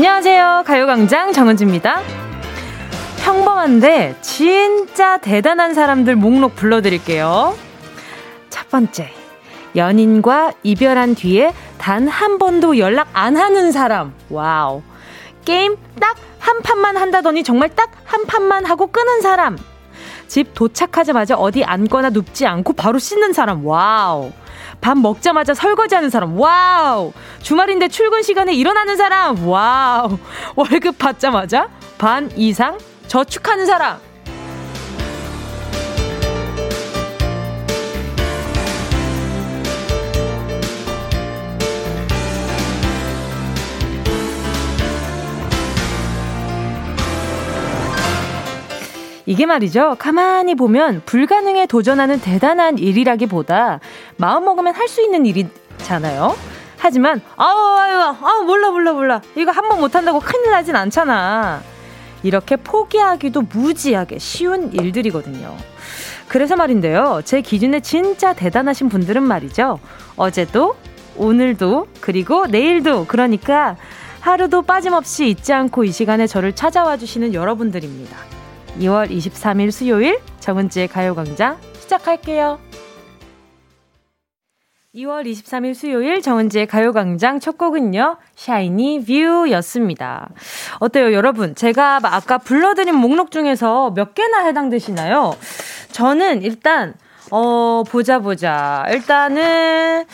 안녕하세요. 가요광장 정은지입니다. 평범한데 진짜 대단한 사람들 목록 불러드릴게요. 첫 번째. 연인과 이별한 뒤에 단 한 번도 연락 안 하는 사람. wow. 게임 딱 한 판만 한다더니 정말 딱 한 판만 하고 끄는 사람. 집 도착하자마자 어디 앉거나 눕지 않고 바로 씻는 사람. wow. 밥 먹자마자 설거지하는 사람. wow. 주말인데 출근 시간에 일어나는 사람. 와우. 월급 받자마자 반 이상 저축하는 사람. 이게 말이죠. 가만히 보면 불가능에 도전하는 대단한 일이라기보다 마음먹으면 할 수 있는 일이잖아요. 하지만 아우 아유 아우 몰라 몰라 몰라 이거 한 번 못한다고 큰일 나진 않잖아. 이렇게 포기하기도 무지하게 쉬운 일들이거든요. 그래서 말인데요. 제 기준에 진짜 대단하신 분들은 말이죠. 어제도 오늘도 그리고 내일도 그러니까 하루도 빠짐없이 잊지 않고 이 시간에 저를 찾아와 주시는 여러분들입니다. 2월 23일 수요일 정은지의 가요광장 시작할게요. 2월 23일 수요일 정은지의 가요광장 첫 곡은요, 샤이니 뷰였습니다. 어때요, 여러분? 제가 아까 불러드린 목록 중에서 몇 개나 해당되시나요? 저는 일단, 어, 보자, 보자. 일단은,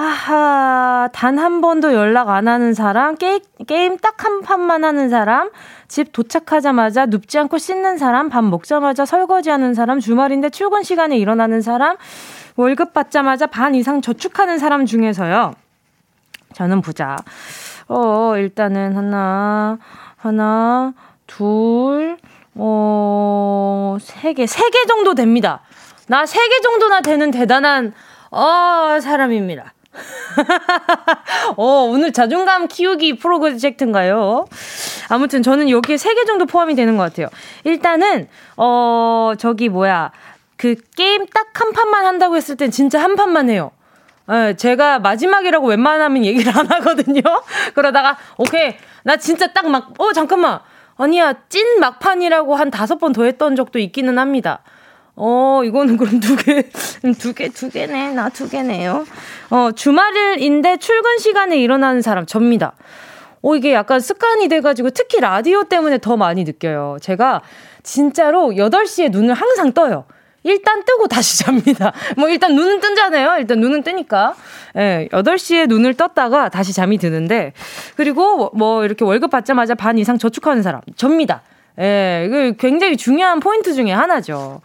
아하, 단 한 번도 연락 안 하는 사람, 게, 게임 딱 한 판만 하는 사람, 집 도착하자마자 눕지 않고 씻는 사람, 밥 먹자마자 설거지하는 사람, 주말인데 출근 시간에 일어나는 사람, 월급 받자마자 반 이상 저축하는 사람 중에서요. 저는 부자. 어, 일단은 하나, 하나, 둘, 어, 세 개, 세 개 정도 됩니다. 나 세 개 정도나 되는 대단한, 어, 사람입니다. 어, 오늘 자존감 키우기 프로젝트인가요? 아무튼 저는 여기에 3개 정도 포함이 되는 것 같아요. 일단은, 어, 저기 뭐야. 그 게임 딱 한 판만 한다고 했을 땐 진짜 한 판만 해요. 예, 제가 마지막이라고 웬만하면 얘기를 안 하거든요. 그러다가, 오케이. 나 진짜 딱 막, 어, 잠깐만. 아니야, 찐 막판이라고 한 다섯 번 더 했던 적도 있기는 합니다. 어, 이거는 그럼 두 개, 두 개, 두 개네. 나 두 개네요. 어, 주말인데 출근 시간에 일어나는 사람, 접니다. 어, 이게 약간 습관이 돼가지고 특히 라디오 때문에 더 많이 느껴요. 제가 진짜로 8시에 눈을 항상 떠요. 일단 뜨고 다시 잡니다. 뭐 일단 눈은 뜨잖아요. 일단 눈은 뜨니까. 예, 8시에 눈을 떴다가 다시 잠이 드는데 그리고 뭐 이렇게 월급 받자마자 반 이상 저축하는 사람 접니다. 예, 이거 굉장히 중요한 포인트 중에 하나죠.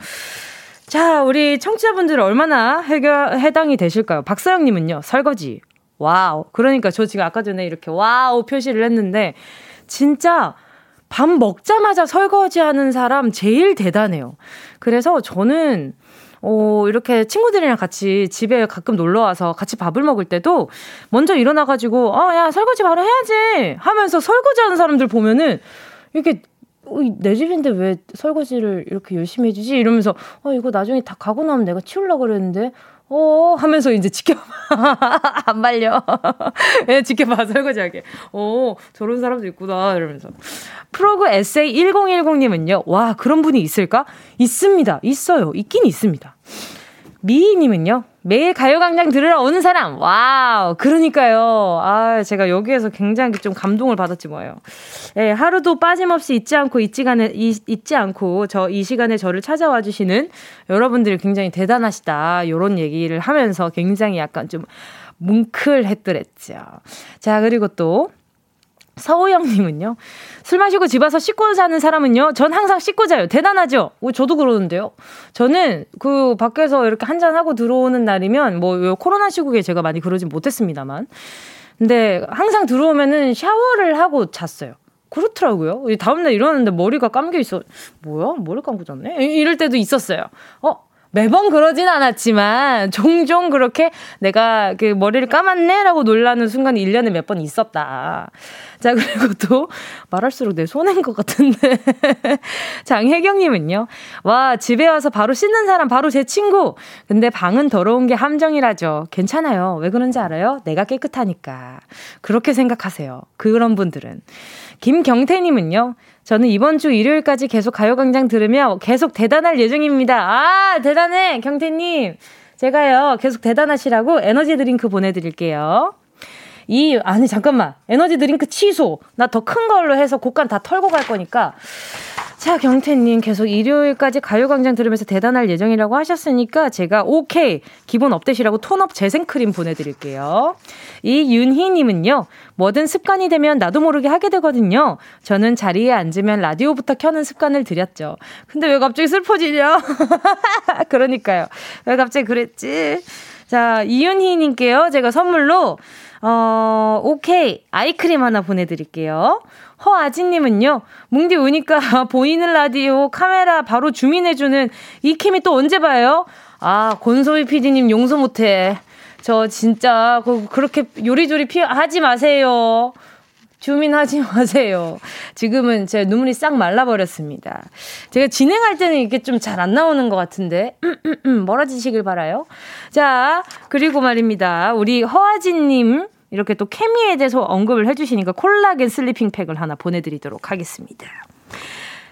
자, 우리 청취자분들 얼마나 해결, 해당이 되실까요? 박서영님은요, 설거지. wow. 그러니까 저 지금 아까 전에 이렇게 wow 표시를 했는데, 진짜 밥 먹자마자 설거지 하는 사람 제일 대단해요. 그래서 저는, 어, 이렇게 친구들이랑 같이 집에 가끔 놀러 와서 같이 밥을 먹을 때도 먼저 일어나가지고, 아, 야, 설거지 바로 해야지! 하면서 설거지 하는 사람들 보면은, 이렇게 어, 내 집인데 왜 설거지를 이렇게 열심히 해주지? 이러면서, 어, 이거 나중에 다 가고 나면 내가 치우려고 그랬는데, 어, 하면서 이제 지켜봐. 안 말려. 예, 지켜봐, 설거지하게. 어, 저런 사람도 있구나. 이러면서. 프로그 에세이 1010님은요, 와, 그런 분이 있을까? 있습니다. 있어요. 있긴 있습니다. 미희님은요, 매일 가요광장 들으러 오는 사람. wow. 그러니까요. 아, 제가 여기에서 굉장히 좀 감동을 받았지 뭐예요. 예, 하루도 빠짐없이 잊지 않고 잊지, 간에, 잊지 않고 저 이 시간에 저를 찾아와 주시는 여러분들이 굉장히 대단하시다. 요런 얘기를 하면서 굉장히 약간 좀 뭉클했더랬죠. 자, 그리고 또 서우영님은요. 술 마시고 집 와서 씻고 사는 사람은요. 전 항상 씻고 자요. 대단하죠? 오, 저도 그러는데요. 저는 그 밖에서 이렇게 한잔하고 들어오는 날이면 뭐 코로나 시국에 제가 많이 그러진 못했습니다만. 근데 항상 들어오면은 샤워를 하고 잤어요. 그렇더라고요. 다음날 일어났는데 머리가 감겨 있어. 뭐야? 머리 감고 잤네? 이럴 때도 있었어요. 어? 매번 그러진 않았지만 종종 그렇게 내가 그 머리를 감았네라고 놀라는 순간이 1년에 몇 번 있었다. 자, 그리고 또 말할수록 내 손해인 것 같은데. 장혜경님은요. 와, 집에 와서 바로 씻는 사람 바로 제 친구. 근데 방은 더러운 게 함정이라죠. 괜찮아요. 왜 그런지 알아요? 내가 깨끗하니까. 그렇게 생각하세요. 그런 분들은. 김경태님은요. 저는 이번 주 일요일까지 계속 가요광장 들으며 계속 대단할 예정입니다. 아, 대단해, 경태님. 제가요, 계속 대단하시라고 에너지 드링크 보내드릴게요. 이, 아니, 잠깐만. 에너지 드링크 취소. 나 더 큰 걸로 해서 곡간 다 털고 갈 거니까. 자, 경태님 계속 일요일까지 가요광장 들으면서 대단할 예정이라고 하셨으니까 제가 오케이. 기분 up day라고 tone up 재생크림 보내드릴게요. 이윤희님은요, 뭐든 습관이 되면 나도 모르게 하게 되거든요. 저는 자리에 앉으면 라디오부터 켜는 습관을 들였죠. 근데 왜 갑자기 슬퍼지냐? 그러니까요. 왜 갑자기 그랬지? 자, 이윤희님께요. 제가 선물로, 어, 오케이. 아이크림 하나 보내드릴게요. 허아진님은요, 뭉디 우니까 보이는 라디오 카메라 바로 주민해주는 이 캠이 또 언제 봐요? 아, 권소희 PD님 용서 못해. 저 진짜 그, 그렇게 요리조리 피 하지 마세요. 주민하지 마세요. 지금은 제 눈물이 싹 말라버렸습니다. 제가 진행할 때는 이게 좀 잘 안 나오는 것 같은데, 멀어지시길 바라요. 자, 그리고 말입니다. 우리 허아진님, 이렇게 또 케미에 대해서 언급을 해주시니까 콜라겐 sleeping pack을 하나 보내드리도록 하겠습니다.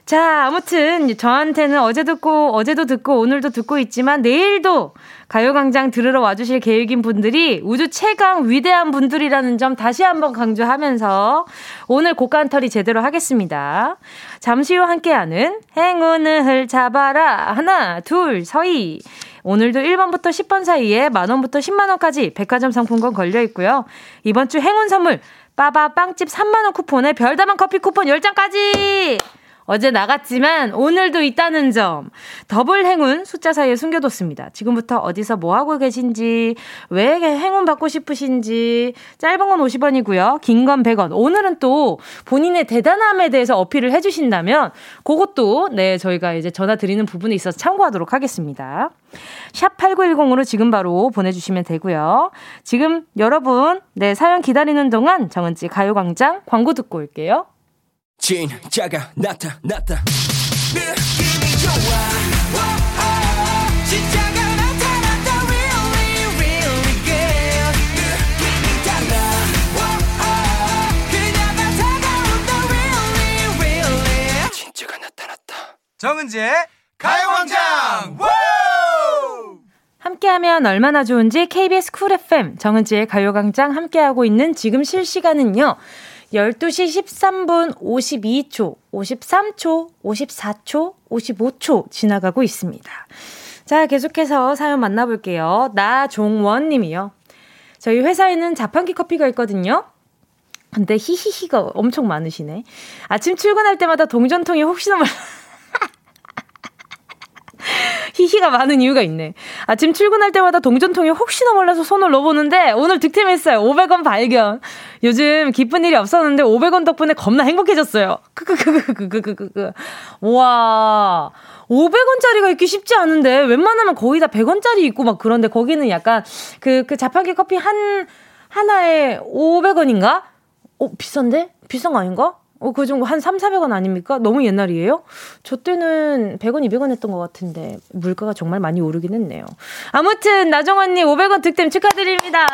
자, 아무튼 저한테는 어제 듣고 어제도 듣고 오늘도 듣고 있지만 내일도 가요광장 들으러 와주실 계획인 분들이 우주 최강 위대한 분들이라는 점 다시 한번 강조하면서 오늘 곡간털이 제대로 하겠습니다. 잠시 후 함께하는 행운을 잡아라 하나 둘 서희 오늘도 1번부터 10번 사이에 만원부터 10만원까지 백화점 상품권 걸려 있고요. 이번 주 행운 선물, 빠바 빵집 3만원 쿠폰에 별다방 커피 쿠폰 10장까지! 어제 나갔지만 오늘도 있다는 점. 더블 행운 숫자 사이에 숨겨뒀습니다. 지금부터 어디서 뭐 하고 계신지, 왜 행운 받고 싶으신지, 짧은 건 50원이고요. 긴 건 100원. 오늘은 또 본인의 대단함에 대해서 어필을 해주신다면, 그것도 네, 저희가 이제 전화 드리는 부분에 있어서 참고하도록 하겠습니다. 샵 8910으로 지금 바로 보내주시면 되고요. 지금 여러분, 네, 사연 기다리는 동안 정은지 가요광장 광고 듣고 올게요. 진짜가 나타났다 느낌이 좋아. 진짜가 나타났다. Really really good 느낌이 달라. 그녀가 다가온다. Really really. 진짜가 나타났다. 정은지의 가요광장. 함께하면 얼마나 좋은지 KBS 쿨 FM 정은지의 가요광장 함께하고 있는 지금 실시간은요 12시 13분 52초, 53초, 54초, 55초 지나가고 있습니다. 자, 계속해서 사연 만나볼게요. 나종원 님이요. 저희 회사에는 자판기 커피가 있거든요. 근데 히히히가 엄청 많으시네. 아침 출근할 때마다 동전통이 혹시나 몰라. 히히가 많은 이유가 있네. 아침 출근할 때마다 동전통에 혹시나 몰라서 손을 넣어보는데 오늘 득템했어요. 500원 발견. 요즘 기쁜 일이 없었는데 500원 덕분에 겁나 행복해졌어요. 크크크크크크크크. 와. 500원짜리가 있기 쉽지 않은데 웬만하면 거의 다 100원짜리 있고 막 그런데 거기는 약간 그, 그 자판기 커피 한, 하나에 500원인가? 어, 비싼데? 비싼 거 아닌가? 어, 그 정도 한 3, 400원 아닙니까? 너무 옛날이에요? 저 때는 100원, 200원 했던 것 같은데 물가가 정말 많이 오르긴 했네요. 아무튼 나정원님 500원 득템 축하드립니다.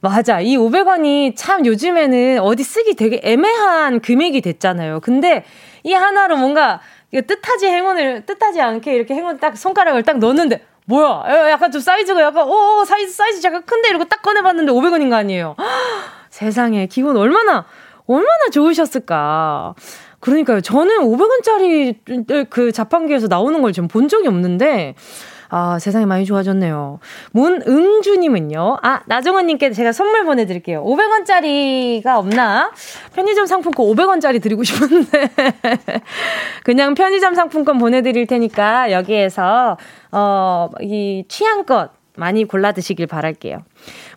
맞아. 이 500원이 참 요즘에는 어디 쓰기 되게 애매한 금액이 됐잖아요. 근데 이 하나로 뭔가 뜻하지 행운을, 뜻하지 않게 이렇게 행운 딱 손가락을 딱 넣었는데 뭐야? 약간 좀 사이즈가 약간, 오, 사이즈, 사이즈 약간 큰데 이러고 딱 꺼내봤는데 500원인 거 아니에요? 세상에, 기분 얼마나, 얼마나 좋으셨을까. 그러니까요. 저는 500원짜리 그 자판기에서 나오는 걸좀본 적이 없는데, 아, 세상이 많이 좋아졌네요. 문응주님은요, 아, 나정원님께 제가 선물 보내드릴게요. 500원짜리가 없나? 편의점 상품권 500원짜리 드리고 싶은데. 그냥 편의점 상품권 보내드릴 테니까 여기에서, 어, 이 취향껏 많이 골라 드시길 바랄게요.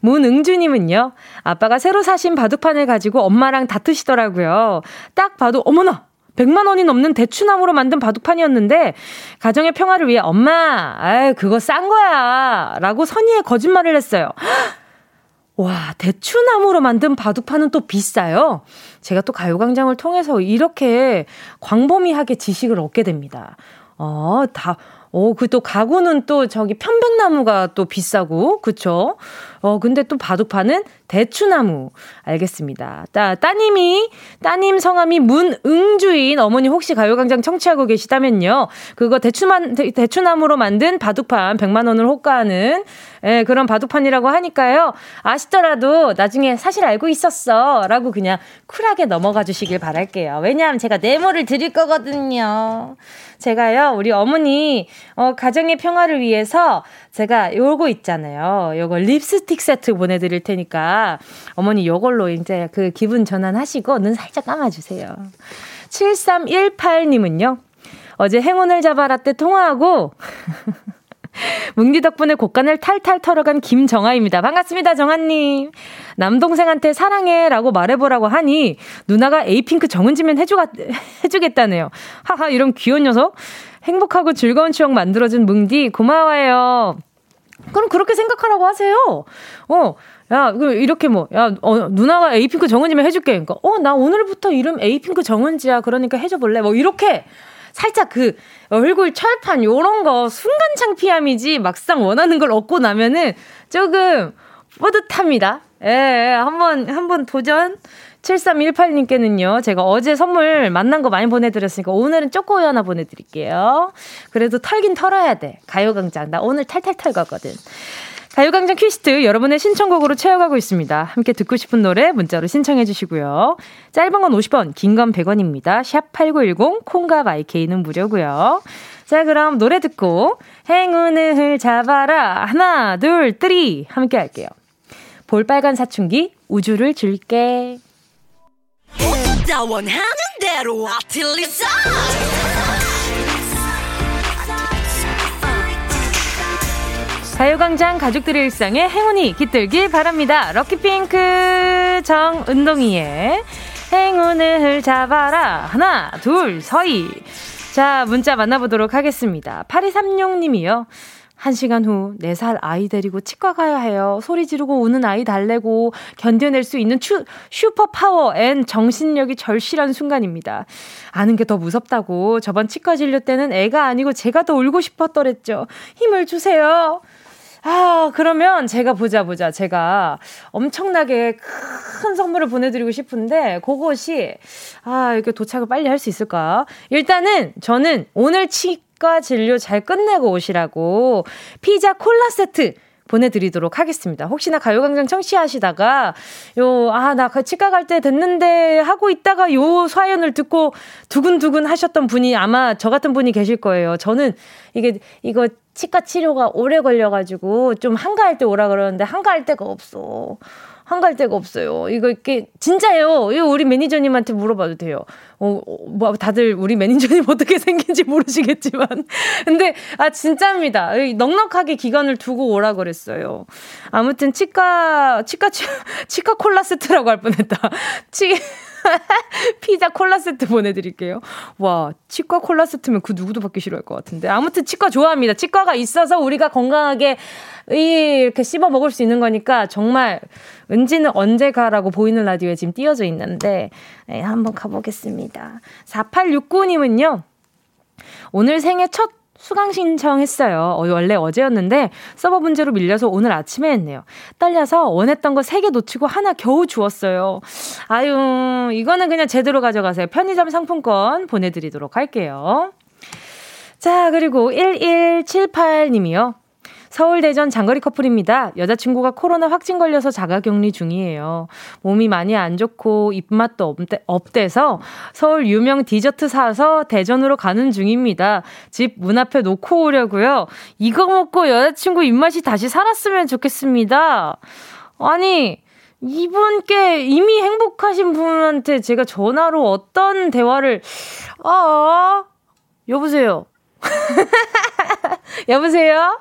문응주님은요, 아빠가 새로 사신 바둑판을 가지고 엄마랑 다투시더라고요. 딱 봐도, 어머나! 100만 원이 넘는 대추나무로 만든 바둑판이었는데 가정의 평화를 위해 엄마, 아유 그거 싼 거야. 라고 선의의 거짓말을 했어요. 와, 대추나무로 만든 바둑판은 또 비싸요. 제가 또 가요광장을 통해서 이렇게 광범위하게 지식을 얻게 됩니다. 어, 다, 어, 그 또 가구는 또 저기 편백나무가 또 비싸고, 그쵸? 어, 근데 또 바둑판은 대추나무. 알겠습니다. 따, 따님이, 따님 성함이 문응주인 어머니 혹시 가요광장 청취하고 계시다면요. 그거 대추만, 대, 대추나무로 만든 바둑판 100만원을 호가하는, 예, 그런 바둑판이라고 하니까요. 아시더라도 나중에 사실 알고 있었어. 라고 그냥 쿨하게 넘어가 주시길 바랄게요. 왜냐하면 제가 네모를 드릴 거거든요. 제가요, 우리 어머니, 어, 가정의 평화를 위해서 제가 요거 있잖아요. 요거 립스 틱 세트 보내드릴 테니까 어머니 요걸로 이제 그 기분 전환하시고 눈 살짝 감아주세요. 7318님은요. 어제 행운을 잡아라 때 통화하고 뭉디 덕분에 곡간을 탈탈 털어간 김정아입니다. 반갑습니다, 정아님. 남동생한테 사랑해 라고 말해보라고 하니 누나가 에이핑크 정은지면 해주가, 해주겠다네요. 하하, 이런 귀여운 녀석. 행복하고 즐거운 추억 만들어준 뭉디 고마워요. 그럼 그렇게 생각하라고 하세요. 어, 야, 이렇게 뭐, 야, 어, 누나가 에이핑크 정은지면 해줄게. 그러니까, 어, 나 오늘부터 이름 에이핑크 정은지야. 그러니까 해줘볼래. 뭐, 이렇게 살짝 그 얼굴 철판 요런 거 순간 창피함이지 막상 원하는 걸 얻고 나면은 조금 뿌듯합니다. 예, 예 한번, 한번 도전. 7318님께는요, 제가 어제 선물 만난 거 많이 보내드렸으니까 오늘은 쪼꼬이 하나 보내드릴게요. 그래도 털긴 털어야 돼. 가요광장. 나 오늘 탈탈탈 거거든. 가요광장 퀴스트 여러분의 신청곡으로 채워가고 있습니다. 함께 듣고 싶은 노래 문자로 신청해 주시고요. 짧은 건 50원, 긴 건 100원입니다. 샵 8910, 콩과 마이케이는 무료고요. 자, 그럼 노래 듣고 행운을 잡아라. 하나, 둘, 뜨리. 함께 할게요. 볼빨간 사춘기, 우주를 줄게. 원하는 대로 아틀리사 가요광장 가족들의 일상에 행운이 깃들길 바랍니다. 럭키핑크 정은동이의 행운을 잡아라. 하나, 둘, 서희. 자, 문자 만나보도록 하겠습니다. 8236님이요. 한 시간 후 4살 아이 데리고 치과 가야 해요. 소리 지르고 우는 아이 달래고 견뎌낼 수 있는 추, 슈퍼 파워 and 정신력이 절실한 순간입니다. 아는 게 더 무섭다고 저번 치과 진료 때는 애가 아니고 제가 더 울고 싶었더랬죠. 힘을 주세요. 아, 그러면 제가 보자, 보자. 제가 엄청나게 큰 선물을 보내드리고 싶은데, 그것이, 아, 이렇게 도착을 빨리 할 수 있을까? 일단은, 저는 오늘 치 과 진료 잘 끝내고 오시라고, 피자 콜라 세트, 보내드리도록 하겠습니다. 혹시나 가요광장 청취하시다가, 요, 아, 나그 치과 갈 때 됐는데 하고 있다가 요 사연을 듣고 두근두근 하셨던 분이 아마 저 같은 분이 계실 거예요. 저는 이게, 이거 치과 치료가 오래 걸려가지고 좀 한가할 때 오라 그러는데 한가할 데가 없어. 한가할 데가 없어요. 이거 이렇게 진짜예요. 이거 우리 매니저님한테 물어봐도 돼요. 어, 어, 뭐 다들 우리 매니저님 어떻게 생긴지 모르시겠지만, 근데 아 진짜입니다. 넉넉하게 기간을 두고 오라 그랬어요. 아무튼 치과 치과 치과 콜라 세트라고 할 뻔했다. 치 피자 콜라 세트 보내드릴게요. 와, 치과 콜라 세트면 그 누구도 받기 싫어할 것 같은데. 아무튼 치과 좋아합니다. 치과가 있어서 우리가 건강하게 이렇게 씹어 먹을 수 있는 거니까 정말 은지는 언제 가라고 보이는 라디오에 지금 띄어져 있는데 네, 한번 가보겠습니다. 4869님은요. 오늘 생애 첫 수강 신청했어요. 어, 원래 어제였는데 서버 문제로 밀려서 오늘 아침에 했네요. 딸려서 원했던 거 3개 놓치고 하나 겨우 주웠어요. 아유, 이거는 그냥 제대로 가져가세요. 편의점 상품권 보내드리도록 할게요. 자, 그리고 1178님이요. 서울 대전 장거리 커플입니다. 여자친구가 코로나 확진 걸려서 자가 격리 중이에요. 몸이 많이 안 좋고 입맛도 없대, 없대서 서울 유명 디저트 사서 대전으로 가는 중입니다. 집 문 앞에 놓고 오려고요. 이거 먹고 여자친구 입맛이 다시 살았으면 좋겠습니다. 아니, 이분께 이미 행복하신 분한테 제가 전화로 어떤 대화를, 아, 여보세요. 여보세요?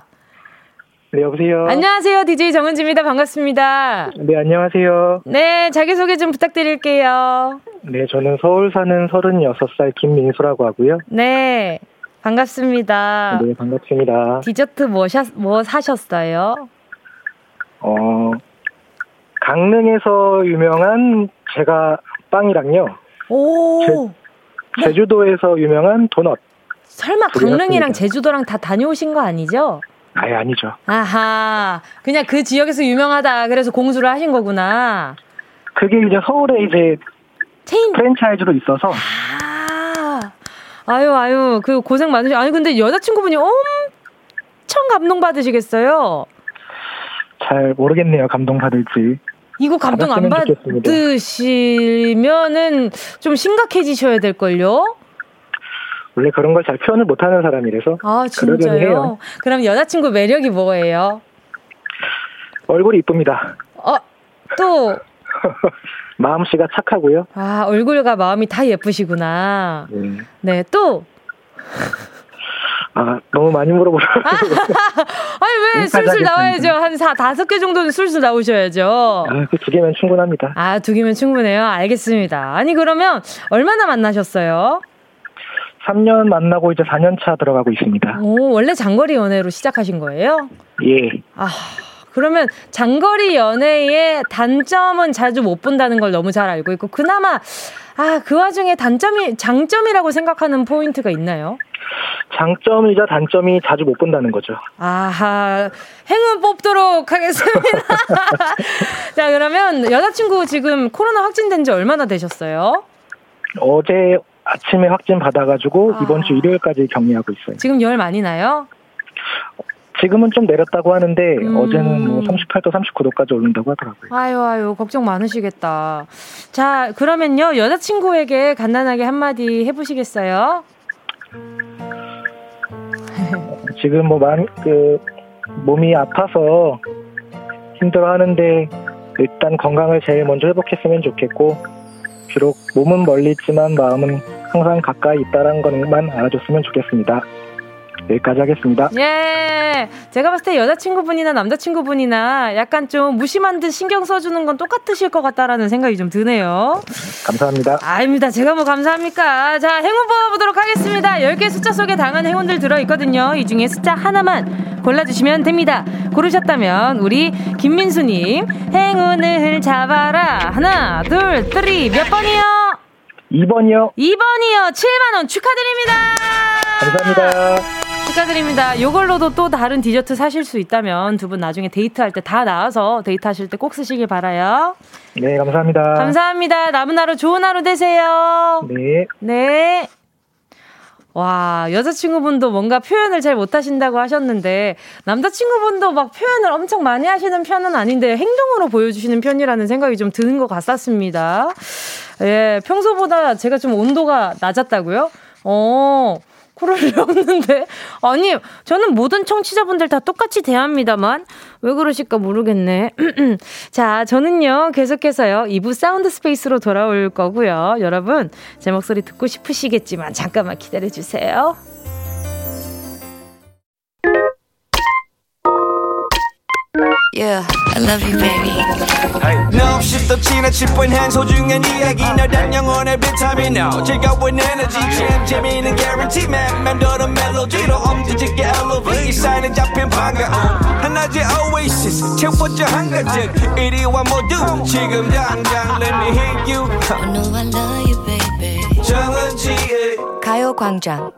네, 여보세요. 안녕하세요. DJ 정은지입니다. 반갑습니다. 네, 안녕하세요. 네, 자기소개 좀 부탁드릴게요. 네, 저는 서울 사는 36살 김민수라고 하고요. 네, 반갑습니다. 네, 반갑습니다. 디저트 뭐, 샤, 뭐 사셨어요? 어, 강릉에서 유명한 제가 빵이랑요. 오. 제, 제주도에서 유명한 도넛. 설마 강릉이랑 제주도랑 다 다녀오신 거 아니죠? 아예 아니죠. 아하. 그냥 그 지역에서 유명하다. 그래서 공수를 하신 거구나. 그게 이제 서울에 이제 체인 프랜차이즈로 있어서. 아. 아유, 아유. 그 고생 많으시 아니, 근데 여자친구분이 엄청 감동 받으시겠어요? 잘 모르겠네요. 감동 받을지. 이거 감동 안 받으시면은 좀 심각해지셔야 될걸요? 원래 그런 걸 잘 표현을 못하는 사람이라서. 아, 진짜요? 그럼 여자친구 매력이 뭐예요? 얼굴이 이쁩니다. 어, 또. 마음씨가 착하고요. 아, 얼굴과 마음이 다 예쁘시구나. 네. 네, 또. 아, 너무 많이 물어보셔서. 아니, 왜 술술 나와야죠? 한 사, 다섯 개 정도는 술술 나오셔야죠. 아, 그 두 개면 충분합니다. 아, 두 개면 충분해요? 알겠습니다. 아니, 그러면 얼마나 만나셨어요? 3년 만나고 이제 4년 차 들어가고 있습니다. 오, 원래 장거리 연애로 시작하신 거예요? 예. 아, 그러면 장거리 연애의 단점은 자주 못 본다는 걸 너무 잘 알고 있고, 그나마, 아, 그 와중에 단점이, 장점이라고 생각하는 포인트가 있나요? 장점이자 단점이 자주 못 본다는 거죠. 아하, 행운 뽑도록 하겠습니다. 자, 그러면 여자친구 지금 코로나 확진된 지 얼마나 되셨어요? 어제 아침에 확진 받아가지고 아. 이번 주 일요일까지 격리하고 있어요. 지금 열 많이 나요? 지금은 좀 내렸다고 하는데 음. 어제는 뭐 38도, 39도까지 오른다고 하더라고요. 아유, 아유, 걱정 많으시겠다. 자, 그러면요, 여자친구에게 간단하게 한마디 해보시겠어요? 지금 뭐 많이 그 몸이 아파서 힘들어하는데 일단 건강을 제일 먼저 회복했으면 좋겠고 비록 몸은 멀리 있지만 마음은 항상 가까이 있다는 것만 알아줬으면 좋겠습니다. 여기까지 하겠습니다. 예. 제가 봤을 때 여자친구분이나 남자친구분이나 약간 좀 무심한 듯 신경 써주는 건 똑같으실 것 같다라는 생각이 좀 드네요. 감사합니다. 아닙니다. 제가 뭐 감사합니까? 자, 행운 뽑아보도록 하겠습니다. 10개 숫자 속에 다양한 행운들 들어있거든요. 이 중에 숫자 하나만 골라주시면 됩니다. 고르셨다면 우리 김민수님 행운을 잡아라. 하나, 둘, three. 몇 번이요? 2번이요. 2번이요. 7만원 축하드립니다. 감사합니다. 축하드립니다. 요걸로도 또 다른 디저트 사실 수 있다면 두 분 나중에 데이트할 때 다 나와서 데이트하실 때 꼭 쓰시길 바라요. 네, 감사합니다. 감사합니다. 남은 하루 좋은 하루 되세요. 네. 네. 와, 여자친구분도 뭔가 표현을 잘 못하신다고 하셨는데, 남자친구분도 막 표현을 엄청 많이 하시는 편은 아닌데, 행동으로 보여주시는 편이라는 생각이 좀 드는 것 같았습니다. 예, 평소보다 제가 좀 온도가 낮았다고요? 어, 그럴 리 없는데. 아니, 저는 모든 청취자분들 다 똑같이 대합니다만. 왜 그러실까 모르겠네. 자, 저는요, 계속해서요, 2부 사운드 스페이스로 돌아올 거고요. 여러분, 제 목소리 듣고 싶으시겠지만, 잠깐만 기다려주세요. Yeah, I love you, baby. No, 없이 또 지나칠 뻔한 소중한 이야기. 너란 영혼의 비타민 No 즐거운 에너지. 참 재미있는 guarantee man. 맘대로 멜로디로 엄지짓게 elevate. 이 사인은 잡힌 반가움. 하나의 oasis. 채워져 한가득 이리와 모두 지금 당장 let me hit you. I know I love you, baby. 정은지의 가요광장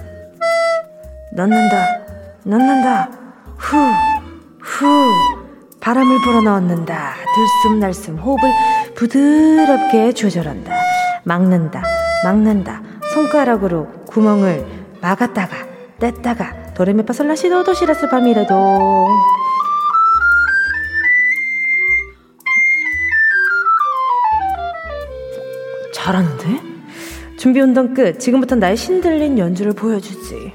넣는다, 넣는다, 후, 후, 바람을 불어 넣는다. 들숨날숨 호흡을 부드럽게 조절한다. 막는다. 막는다. 손가락으로 구멍을 막았다가 뗐다가 도레미파 솔라시도 도시라스 밤이라도 잘하는데? 준비 운동 끝. 지금부터 나의 신들린 연주를 보여주지.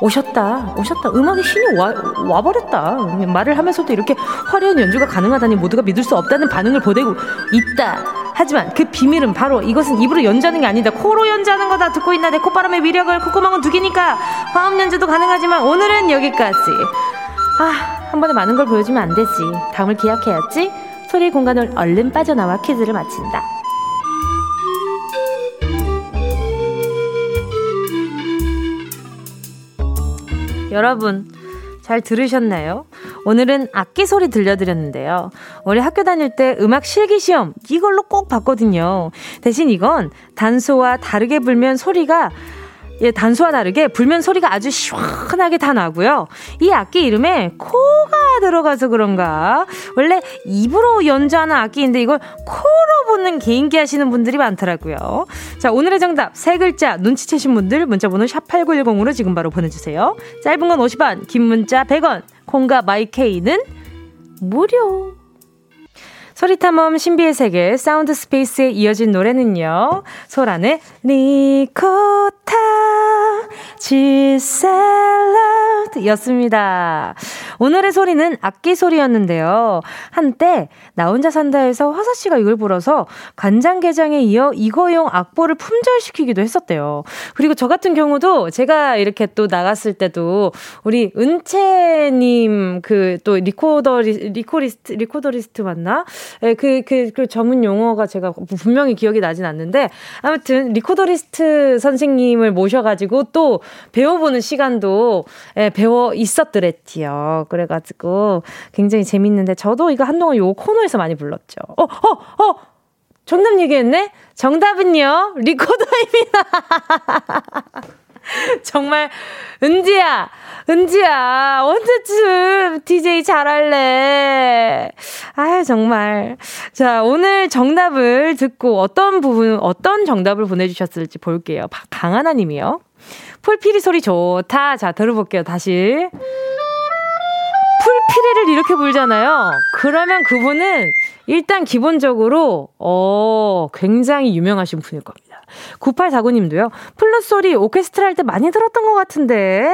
오셨다. 오셨다. 음악의 신이 와, 와버렸다. 말을 하면서도 이렇게 화려한 연주가 가능하다니 모두가 믿을 수 없다는 반응을 보내고 있다. 하지만 그 비밀은 바로 이것은 입으로 연주하는 게 아니다. 코로 연주하는 거다. 듣고 있나 내 콧바람의 위력을 콧구멍은 두 개니까 화음 연주도 가능하지만 오늘은 여기까지. 아, 한 번에 많은 걸 보여주면 안 되지. 다음을 기약해야지. 소리 공간을 얼른 빠져나와 퀴즈를 마친다. 여러분, 잘 들으셨나요? 오늘은 악기 소리 들려드렸는데요. 우리 학교 다닐 때 음악 실기 시험 이걸로 꼭 봤거든요. 대신 이건 단소와 다르게 불면 소리가 예, 단수와 다르게 불면 소리가 아주 시원하게 다 나고요. 이 악기 이름에 코가 들어가서 그런가. 원래 입으로 연주하는 악기인데 이걸 코로 부는 개인기 하시는 분들이 많더라고요. 자, 오늘의 정답 세 글자 눈치채신 분들 문자 번호 샵8910으로 지금 바로 보내 주세요. 짧은 건 50원, 긴 문자 100원, 콩과 마이케이는 무료. 소리탐험 신비의 세계 사운드 스페이스에 이어진 노래는요. 소란의 리코타 치즈샐러드였습니다. 오늘의 소리는 악기 소리였는데요. 한때 나 혼자 산다에서 화사 씨가 이걸 불어서 간장게장에 이어 이거용 악보를 품절시키기도 했었대요. 그리고 저 같은 경우도 제가 이렇게 또 나갔을 때도 우리 은채님 그 또 리코더 리코리스트 리코더리스트 맞나? 예, 그, 그, 그 전문 용어가 제가 분명히 기억이 나진 않는데, 아무튼, 리코더리스트 선생님을 모셔가지고 또 배워보는 시간도, 예, 배워 있었더랬지요. 그래가지고 굉장히 재밌는데, 저도 이거 한동안 요 코너에서 많이 불렀죠. 어, 어, 어! 정답 얘기했네? 정답은요, 리코더입니다. 정말, 은지야! 은지야, 언제쯤 DJ 잘할래? 아 정말. 자, 오늘 정답을 듣고 어떤 부분, 어떤 정답을 보내주셨을지 볼게요. 강하나 님이요. 풀피리 소리 좋다. 자, 들어볼게요. 다시. 풀피리를 이렇게 불잖아요. 그러면 그분은 일단 기본적으로, 어, 굉장히 유명하신 분일 겁니다. 9849님도요. 플룻 소리 오케스트라 할 때 많이 들었던 것 같은데.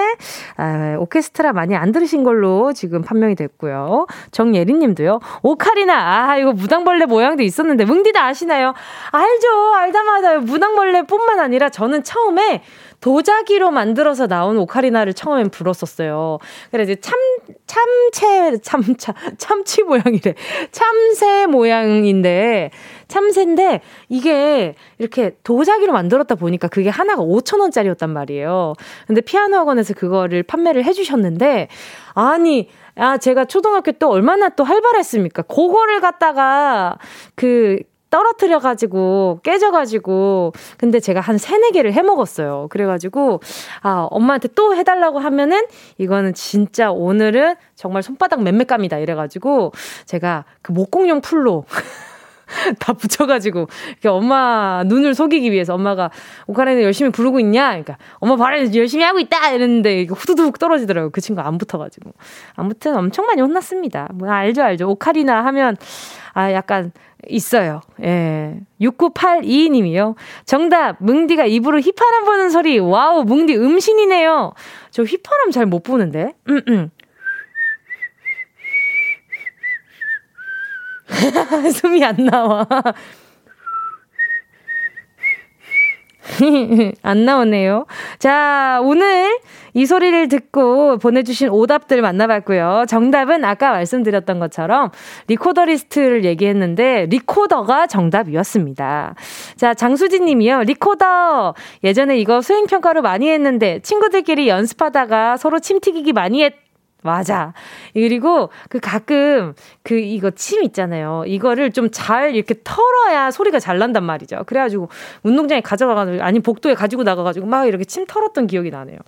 아, 오케스트라 많이 안 들으신 걸로 지금 판명이 됐고요. 정예린님도요. 오카리나. 아, 이거 무당벌레 모양도 있었는데. 뭉디다 아시나요? 알죠. 알다마다 무당벌레뿐만 아니라 저는 처음에 도자기로 만들어서 나온 오카리나를 처음엔 불었었어요. 그래 이제 참 참채 참차 참치 모양이래. 참새 모양인데 참새인데 이게 이렇게 도자기로 만들었다 보니까 그게 하나가 5천 원짜리였단 말이에요. 근데 피아노 학원에서 그거를 판매를 해 주셨는데 아니 아, 제가 초등학교 때 얼마나 또 활발했습니까? 그거를 갖다가 그 떨어뜨려가지고, 깨져가지고, 근데 제가 한 세네 개를 해 먹었어요. 그래가지고, 아, 엄마한테 또 해달라고 하면은, 이거는 진짜 오늘은 정말 손바닥 맴매감이다. 이래가지고, 제가 그 목공용 풀로, 다 붙여가지고 엄마 눈을 속이기 위해서 엄마가 오카레는 열심히 부르고 있냐? 그러니까 엄마 발에 열심히 하고 있다 이랬는데 이거 후두둑 떨어지더라고요. 그 친구 안 붙어가지고 아무튼 엄청 많이 혼났습니다. 뭐 알죠 알죠 오카리나 하면 아 약간 있어요. 예. 6982님이요. 정답, 뭉디가 입으로 휘파람 부는 소리. wow, 뭉디 음신이네요. 저 휘파람 잘 못 부는데. 음, 음. 숨이 안 나와. 안 나오네요. 자, 오늘 이 소리를 듣고 보내주신 오답들 만나봤고요. 정답은 아까 말씀드렸던 것처럼 리코더 리스트를 얘기했는데 리코더가 정답이었습니다. 자, 장수진 님이요. 리코더! 예전에 이거 수행평가로 많이 했는데 친구들끼리 연습하다가 서로 침 튀기기 많이 했 맞아. 그리고 그 가끔 그 이거 침 있잖아요. 이거를 좀 잘 이렇게 털어야 소리가 잘 난단 말이죠. 그래가지고 운동장에 가져가가지고 아니 복도에 가지고 나가가지고 막 이렇게 침 털었던 기억이 나네요.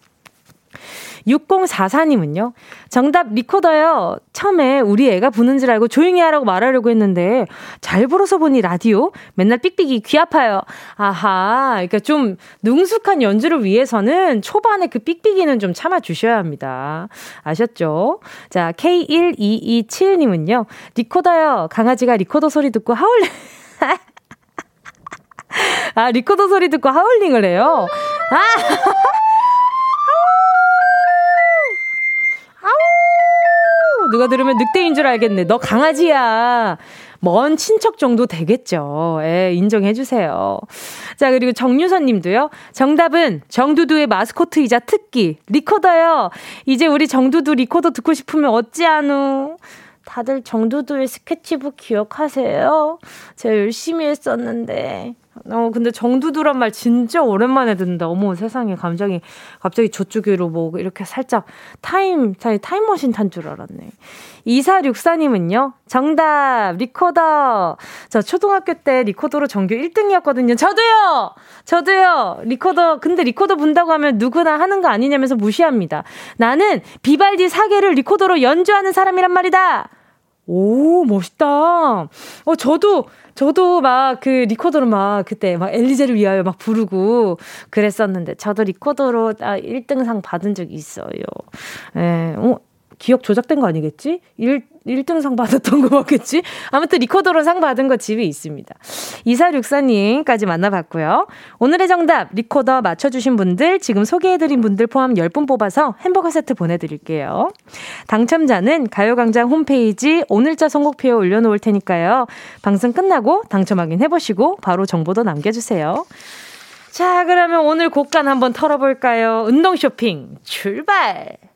6044님은요. 정답 리코더요. 처음에 우리 애가 부는 줄 알고 조용히 하라고 말하려고 했는데 잘 불어서 보니 라디오 맨날 삑삑이 귀 아파요. 아하. 그러니까 좀 능숙한 연주를 위해서는 초반에 그 삑삑이는 좀 참아 주셔야 합니다. 아셨죠? 자, K1227님은요. 리코더요. 강아지가 리코더 소리 듣고 하울링 아, 리코더 소리 듣고 하울링을 해요. 아! 누가 들으면 늑대인 줄 알겠네. 너 강아지야. 먼 친척 정도 되겠죠. 예, 인정해주세요. 자, 그리고 정유선 님도요. 정답은 정두두의 마스코트이자 특기, 리코더요. 이제 우리 정두두 리코더 듣고 싶으면 어찌하누. 다들 정두두의 스케치북 기억하세요? 제가 열심히 했었는데. 어, 근데 정두두란 말 진짜 오랜만에 듣는다. 어머, 세상에, 감정이 갑자기 저쪽으로 뭐, 이렇게 살짝 타임, 타임머신 탄 줄 알았네. 2464님은요, 정답, 리코더. 저 초등학교 때 리코더로 전교 1등이었거든요. 저도요! 저도요! 리코더, 근데 리코더 분다고 하면 누구나 하는 거 아니냐면서 무시합니다. 나는 비발디 사계를 리코더로 연주하는 사람이란 말이다! 오, 멋있다. 어, 저도, 저도 막 그 리코더로 막 그때 막 엘리제를 위하여 막 부르고 그랬었는데 저도 리코더로 1등상 아, 받은 적이 있어요. 예, 어, 기억 조작된 거 아니겠지? 1, 1등상 받았던 거 같겠지? 아무튼 리코더로 상 받은 거 집에 있습니다. 2464님까지 만나봤고요. 오늘의 정답, 리코더 맞춰주신 분들, 지금 소개해드린 분들 포함 10분 뽑아서 햄버거 세트 보내드릴게요. 당첨자는 가요광장 홈페이지 오늘자 선곡표에 올려놓을 테니까요. 방송 끝나고 당첨 확인해보시고 바로 정보도 남겨주세요. 자, 그러면 오늘 곡간 한번 털어볼까요? 운동 쇼핑 출발!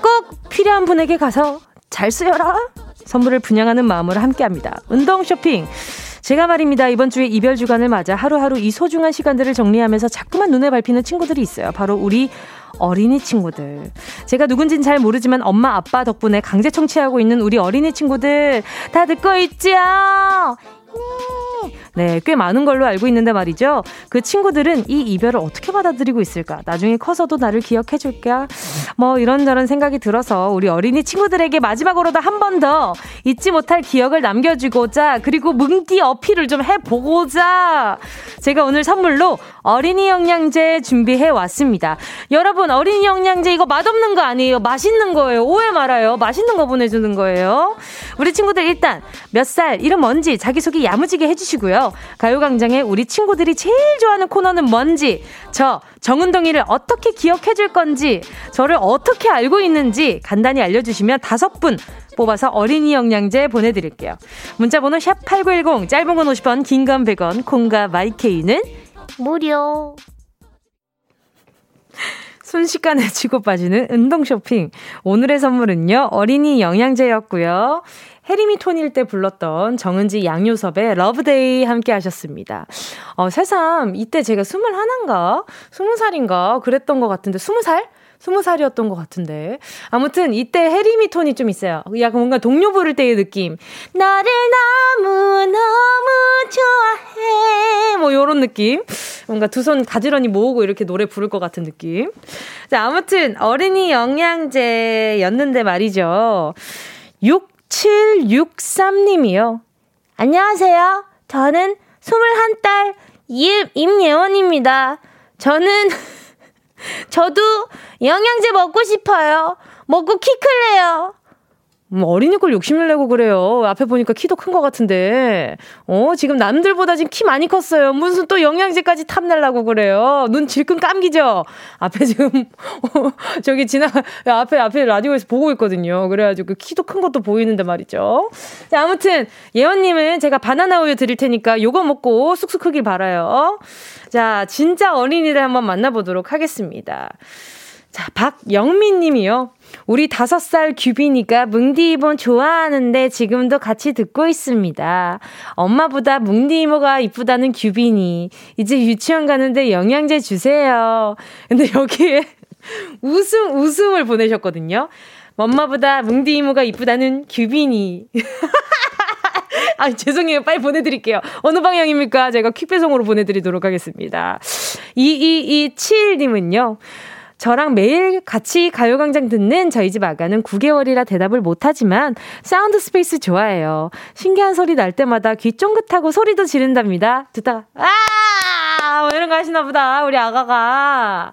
꼭 필요한 분에게 가서 잘 쓰여라! 선물을 분양하는 마음으로 함께 합니다. 운동 쇼핑! 제가 말입니다. 이번 주에 이별 주간을 맞아 하루하루 이 소중한 시간들을 정리하면서 자꾸만 눈에 밟히는 친구들이 있어요. 바로 우리 어린이 친구들. 제가 누군진 잘 모르지만 엄마 아빠 덕분에 강제 청취하고 있는 우리 어린이 친구들 다 듣고 있지요. 네, 꽤 많은 걸로 알고 있는데 말이죠. 그 친구들은 이 이별을 어떻게 받아들이고 있을까? 나중에 커서도 나를 기억해 줄까? 뭐 이런저런 생각이 들어서 우리 어린이 친구들에게 마지막으로도 한 번 더 잊지 못할 기억을 남겨주고자 그리고 뭉디 어필을 좀 해보고자 제가 오늘 선물로 어린이 영양제 준비해 왔습니다. 여러분 어린이 영양제 이거 맛없는 거 아니에요. 맛있는 거예요. 오해 말아요. 맛있는 거 보내주는 거예요. 우리 친구들 일단 몇 살, 이름 뭔지 자기소개 야무지게 해주시고요. 가요광장에 우리 친구들이 제일 좋아하는 코너는 뭔지, 저 정은동이를 어떻게 기억해 줄 건지, 저를 어떻게 알고 있는지 간단히 알려주시면 다섯 분 뽑아서 어린이 영양제 보내드릴게요. 문자번호 샵8910, 짧은 건 50원, 긴 건 100원, 콩과 마이케이는 무료. 순식간에 치고 빠지는 은동 쇼핑. 오늘의 선물은요, 어린이 영양제였고요. 해리미 톤일 때 불렀던 정은지 양요섭의 LOVE DAY 함께 하셨습니다. 어, 새삼 이때 제가 스물 하나인가? 스무 살인가? 그랬던 것 같은데, 스무 살? 스무 살이었던 것 같은데. 아무튼 이때 해리미 톤이 좀 있어요. 약간 뭔가 동료 부를 때의 느낌. 나를 너무너무 좋아해. 뭐 요런 느낌. 뭔가 두 손 가지런히 모으고 이렇게 노래 부를 것 같은 느낌. 자, 아무튼 어린이 영양제였는데 말이죠. 6763님이요. 안녕하세요. 저는 21달 임, 임예원입니다. 저는, 저도 영양제 먹고 싶어요. 먹고 키 클래요. 뭐 어린이 걸 욕심을 내고 그래요. 앞에 보니까 키도 큰 것 같은데. 어, 지금 남들보다 지금 키 많이 컸어요. 무슨 또 영양제까지 탐내려고 그래요. 눈 질끈 감기죠? 앞에 지금, 어, 저기 지나, 앞에, 앞에 라디오에서 보고 있거든요. 그래가지고 그 키도 큰 것도 보이는데 말이죠. 자, 아무튼, 예원님은 제가 바나나 우유 드릴 테니까 요거 먹고 쑥쑥 크길 바라요. 자, 진짜 어린이들 한번 만나보도록 하겠습니다. 자, 박영민 님이요. 우리 다섯 살 규빈이가 뭉디 이모 좋아하는데 지금도 같이 듣고 있습니다. 엄마보다 뭉디 이모가 이쁘다는 규빈이. 이제 유치원 가는데 영양제 주세요. 근데 여기에 웃음, 웃음을 보내셨거든요. 엄마보다 뭉디 이모가 이쁘다는 규빈이. 아, 죄송해요. 빨리 보내드릴게요. 어느 방향입니까? 제가 퀵배송으로 보내드리도록 하겠습니다. 2227님은요. 저랑 매일 같이 가요광장 듣는 저희 집 아가는 9개월이라 대답을 못하지만 Sound Space 좋아해요. 신기한 소리 날 때마다 귀 쫑긋하고 소리도 지른답니다. 듣다가, 아! 뭐 이런 거 하시나 보다. 우리 아가가.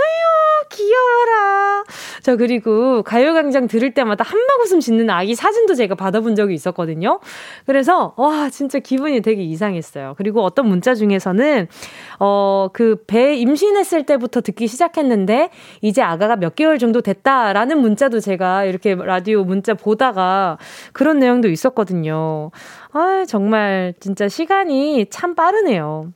아유, 귀여워라. 저 그리고 가요광장 들을 때마다 한막 웃음 짓는 아기 사진도 제가 받아본 적이 있었거든요. 그래서, 와, 진짜 기분이 되게 이상했어요. 그리고 어떤 문자 중에서는, 어, 그 배 임신했을 때부터 듣기 시작했는데, 이제 아가가 몇 개월 정도 됐다라는 문자도 제가 이렇게 라디오 문자 보다가 그런 내용도 있었거든요. 아, 정말 진짜 시간이 참 빠르네요.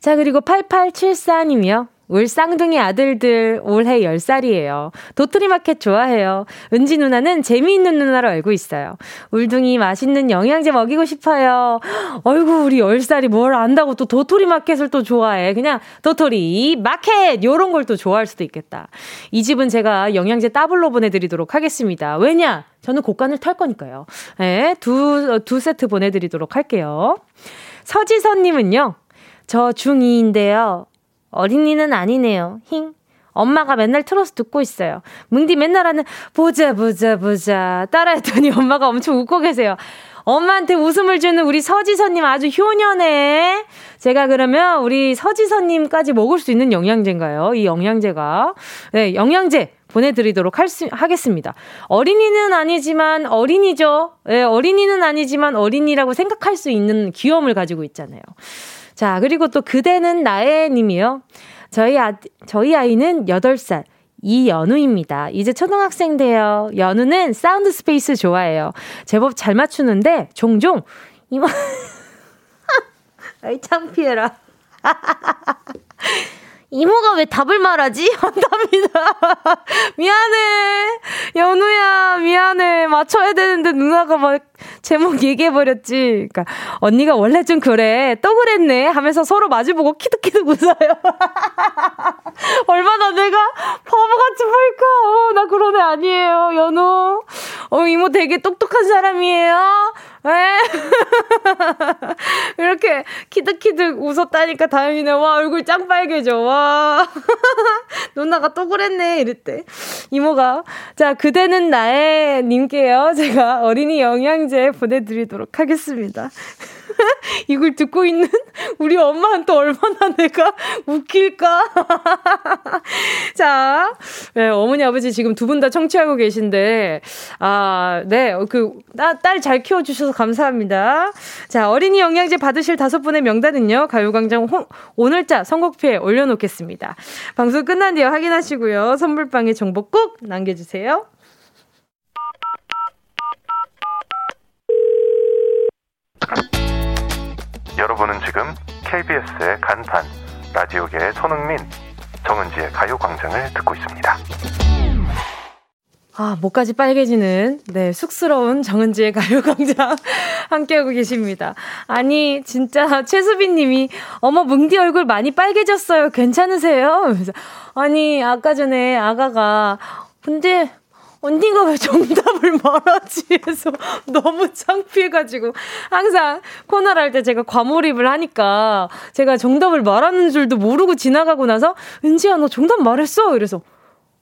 자, 그리고 8874님이요. 울 쌍둥이 아들들 올해 10살이에요. 도토리 마켓 좋아해요. 은지 누나는 재미있는 누나로 알고 있어요. 울둥이 맛있는 영양제 먹이고 싶어요. 어이구, 우리 10살이 뭘 안다고 또 도토리 마켓을 또 좋아해. 그냥 도토리 마켓! 요런 걸 또 좋아할 수도 있겠다. 이 집은 제가 영양제 따블로 보내드리도록 하겠습니다. 왜냐? 저는 곡간을 탈 거니까요. 네, 두, 두 세트 보내드리도록 할게요. 서지선님은요. 저 중2인데요. 어린이는 아니네요. 힝. 엄마가 맨날 틀어서 듣고 있어요. 뭉디 맨날 하는 보자 보자 보자 따라했더니 엄마가 엄청 웃고 계세요. 엄마한테 웃음을 주는 우리 서지선님 아주 효녀네. 제가 그러면 우리 서지선님까지 먹을 수 있는 영양제인가요? 이 영양제가. 네, 영양제 보내드리도록 할 수, 하겠습니다. 어린이는 아니지만 어린이죠. 네, 어린이는 아니지만 어린이라고 생각할 수 있는 귀여움을 가지고 있잖아요. 자, 그리고 또 그대는 나의 님이요. 저희 아, 저희 아이는 8살. 이연우입니다. 이제 초등학생 돼요. 연우는 Sound Space 좋아해요. 제법 잘 맞추는데 종종 이마 아이 창피해라. 이모가 왜 답을 말하지? 한답니다. 미안해. 연우야, 미안해. 맞춰야 되는데 누나가 막 제목 얘기해버렸지. 그니까, 언니가 원래 좀 그래. 또 그랬네. 하면서 서로 마주보고 키득키득 웃어요. 얼마나 내가 바보같이 보일까? 어, 나 그런 애 아니에요, 연우. 어, 이모 되게 똑똑한 사람이에요. 에? 이렇게 키득키득 웃었다니까 다행이네. 와, 얼굴 짱 빨개져. 와. 누나가 또 그랬네. 이랬대. 이모가. 자, 그대는 나의 님께요. 제가 어린이 영양제 보내드리도록 하겠습니다. 이걸 듣고 있는 우리 엄마한테 얼마나 내가 웃길까? 자, 네, 어머니, 아버지 지금 두 분 다 청취하고 계신데, 아, 네, 그, 딸 잘 키워주셔서 감사합니다. 자, 어린이 영양제 받으실 다섯 분의 명단은요, 가요광장 홈, 오늘자 선곡표에 올려놓겠습니다. 방송 끝난 뒤에 확인하시고요. 선물방에 정보 꼭 남겨주세요. 여러분은 지금 KBS의 간판 라디오계의 손흥민 정은지의 가요광장을 듣고 있습니다. 아, 목까지 빨개지는, 네, 쑥스러운 정은지의 가요광장 함께하고 계십니다. 아니, 진짜, 최수빈 님이, 어머, 뭉디 얼굴 많이 빨개졌어요. 괜찮으세요? 아니, 아까 전에 아가가, 근데, 언니가 왜 정답을 말하지? 해서 너무 창피해가지고 항상 코너를 할 때 제가 과몰입을 하니까 제가 정답을 말하는 줄도 모르고 지나가고 나서 은지야 너 정답 말했어? 이래서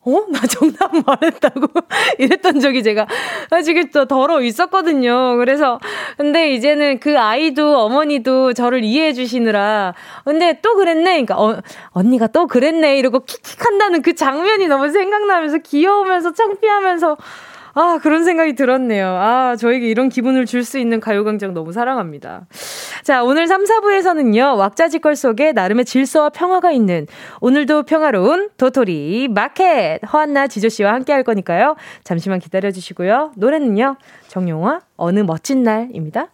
어? 나 정답 말했다고? 이랬던 적이 제가 아직 또 더러 있었거든요. 그래서, 근데 이제는 그 아이도 어머니도 저를 이해해 주시느라, 근데 또 그랬네? 그러니까, 어, 언니가 또 그랬네? 이러고 킥킥 한다는 그 장면이 너무 생각나면서 귀여우면서 창피하면서, 아, 그런 생각이 들었네요. 아, 저에게 이런 기분을 줄 수 있는 가요광장 너무 사랑합니다. 자, 오늘 3, 4부에서는요, 왁자지껄 속에 나름의 질서와 평화가 있는 오늘도 평화로운 도토리 마켓 허한나 지조씨와 함께 할 거니까요. 잠시만 기다려 주시고요. 노래는요, 정용화 어느 멋진 날입니다.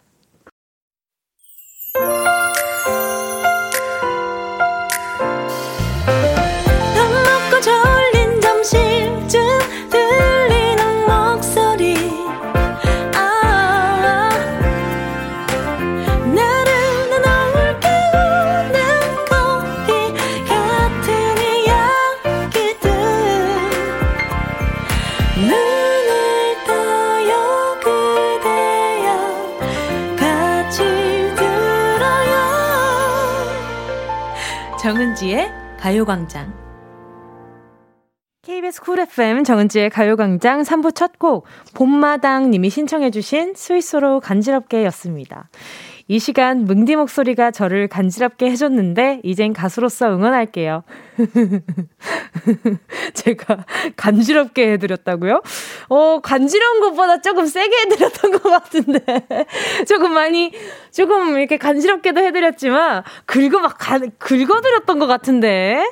정은지의 가요광장. KBS 쿨 FM 정은지의 가요광장 3부 첫 곡, 봄마당 님이 신청해주신 스위스로 간지럽게 였습니다. 이 시간 뭉디 목소리가 저를 간지럽게 해줬는데 이젠 가수로서 응원할게요. 제가 간지럽게 해드렸다고요? 어, 간지러운 것보다 조금 세게 해드렸던 것 같은데. 조금 많이, 조금 이렇게 간지럽게도 해드렸지만, 긁어 막, 간, 긁어드렸던 것 같은데.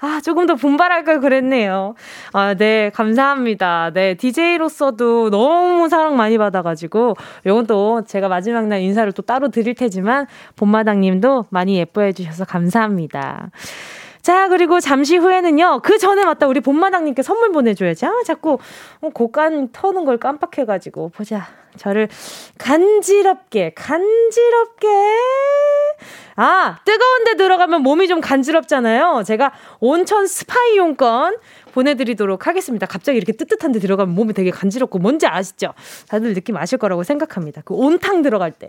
아, 조금 더 분발할 걸 그랬네요. 아, 네, 감사합니다. 네, DJ로서도 너무 사랑 많이 받아가지고, 요건 또 제가 마지막 날 인사를 또 따로 드릴 테지만, 봄마당 님도 많이 예뻐해 주셔서 감사합니다. 자, 그리고 잠시 후에는요, 그 전에 맞다, 우리 봄마당님께 선물 보내줘야지. 아, 자꾸, 어, 고간 터는 걸 깜빡해가지고, 보자. 저를 간지럽게, 간지럽게. 아, 뜨거운 데 들어가면 몸이 좀 간지럽잖아요. 제가 온천 스파 이용권 보내드리도록 하겠습니다. 갑자기 이렇게 뜨뜻한 데 들어가면 몸이 되게 간지럽고 뭔지 아시죠? 다들 느낌 아실 거라고 생각합니다. 그 온탕 들어갈 때.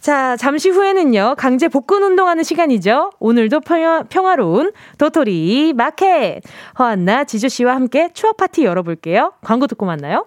자, 잠시 후에는요, 강제 복근 운동하는 시간이죠. 오늘도 평화, 평화로운 도토리 마켓. 허안나 지조 씨와 함께 추억 파티 열어볼게요. 광고 듣고 만나요.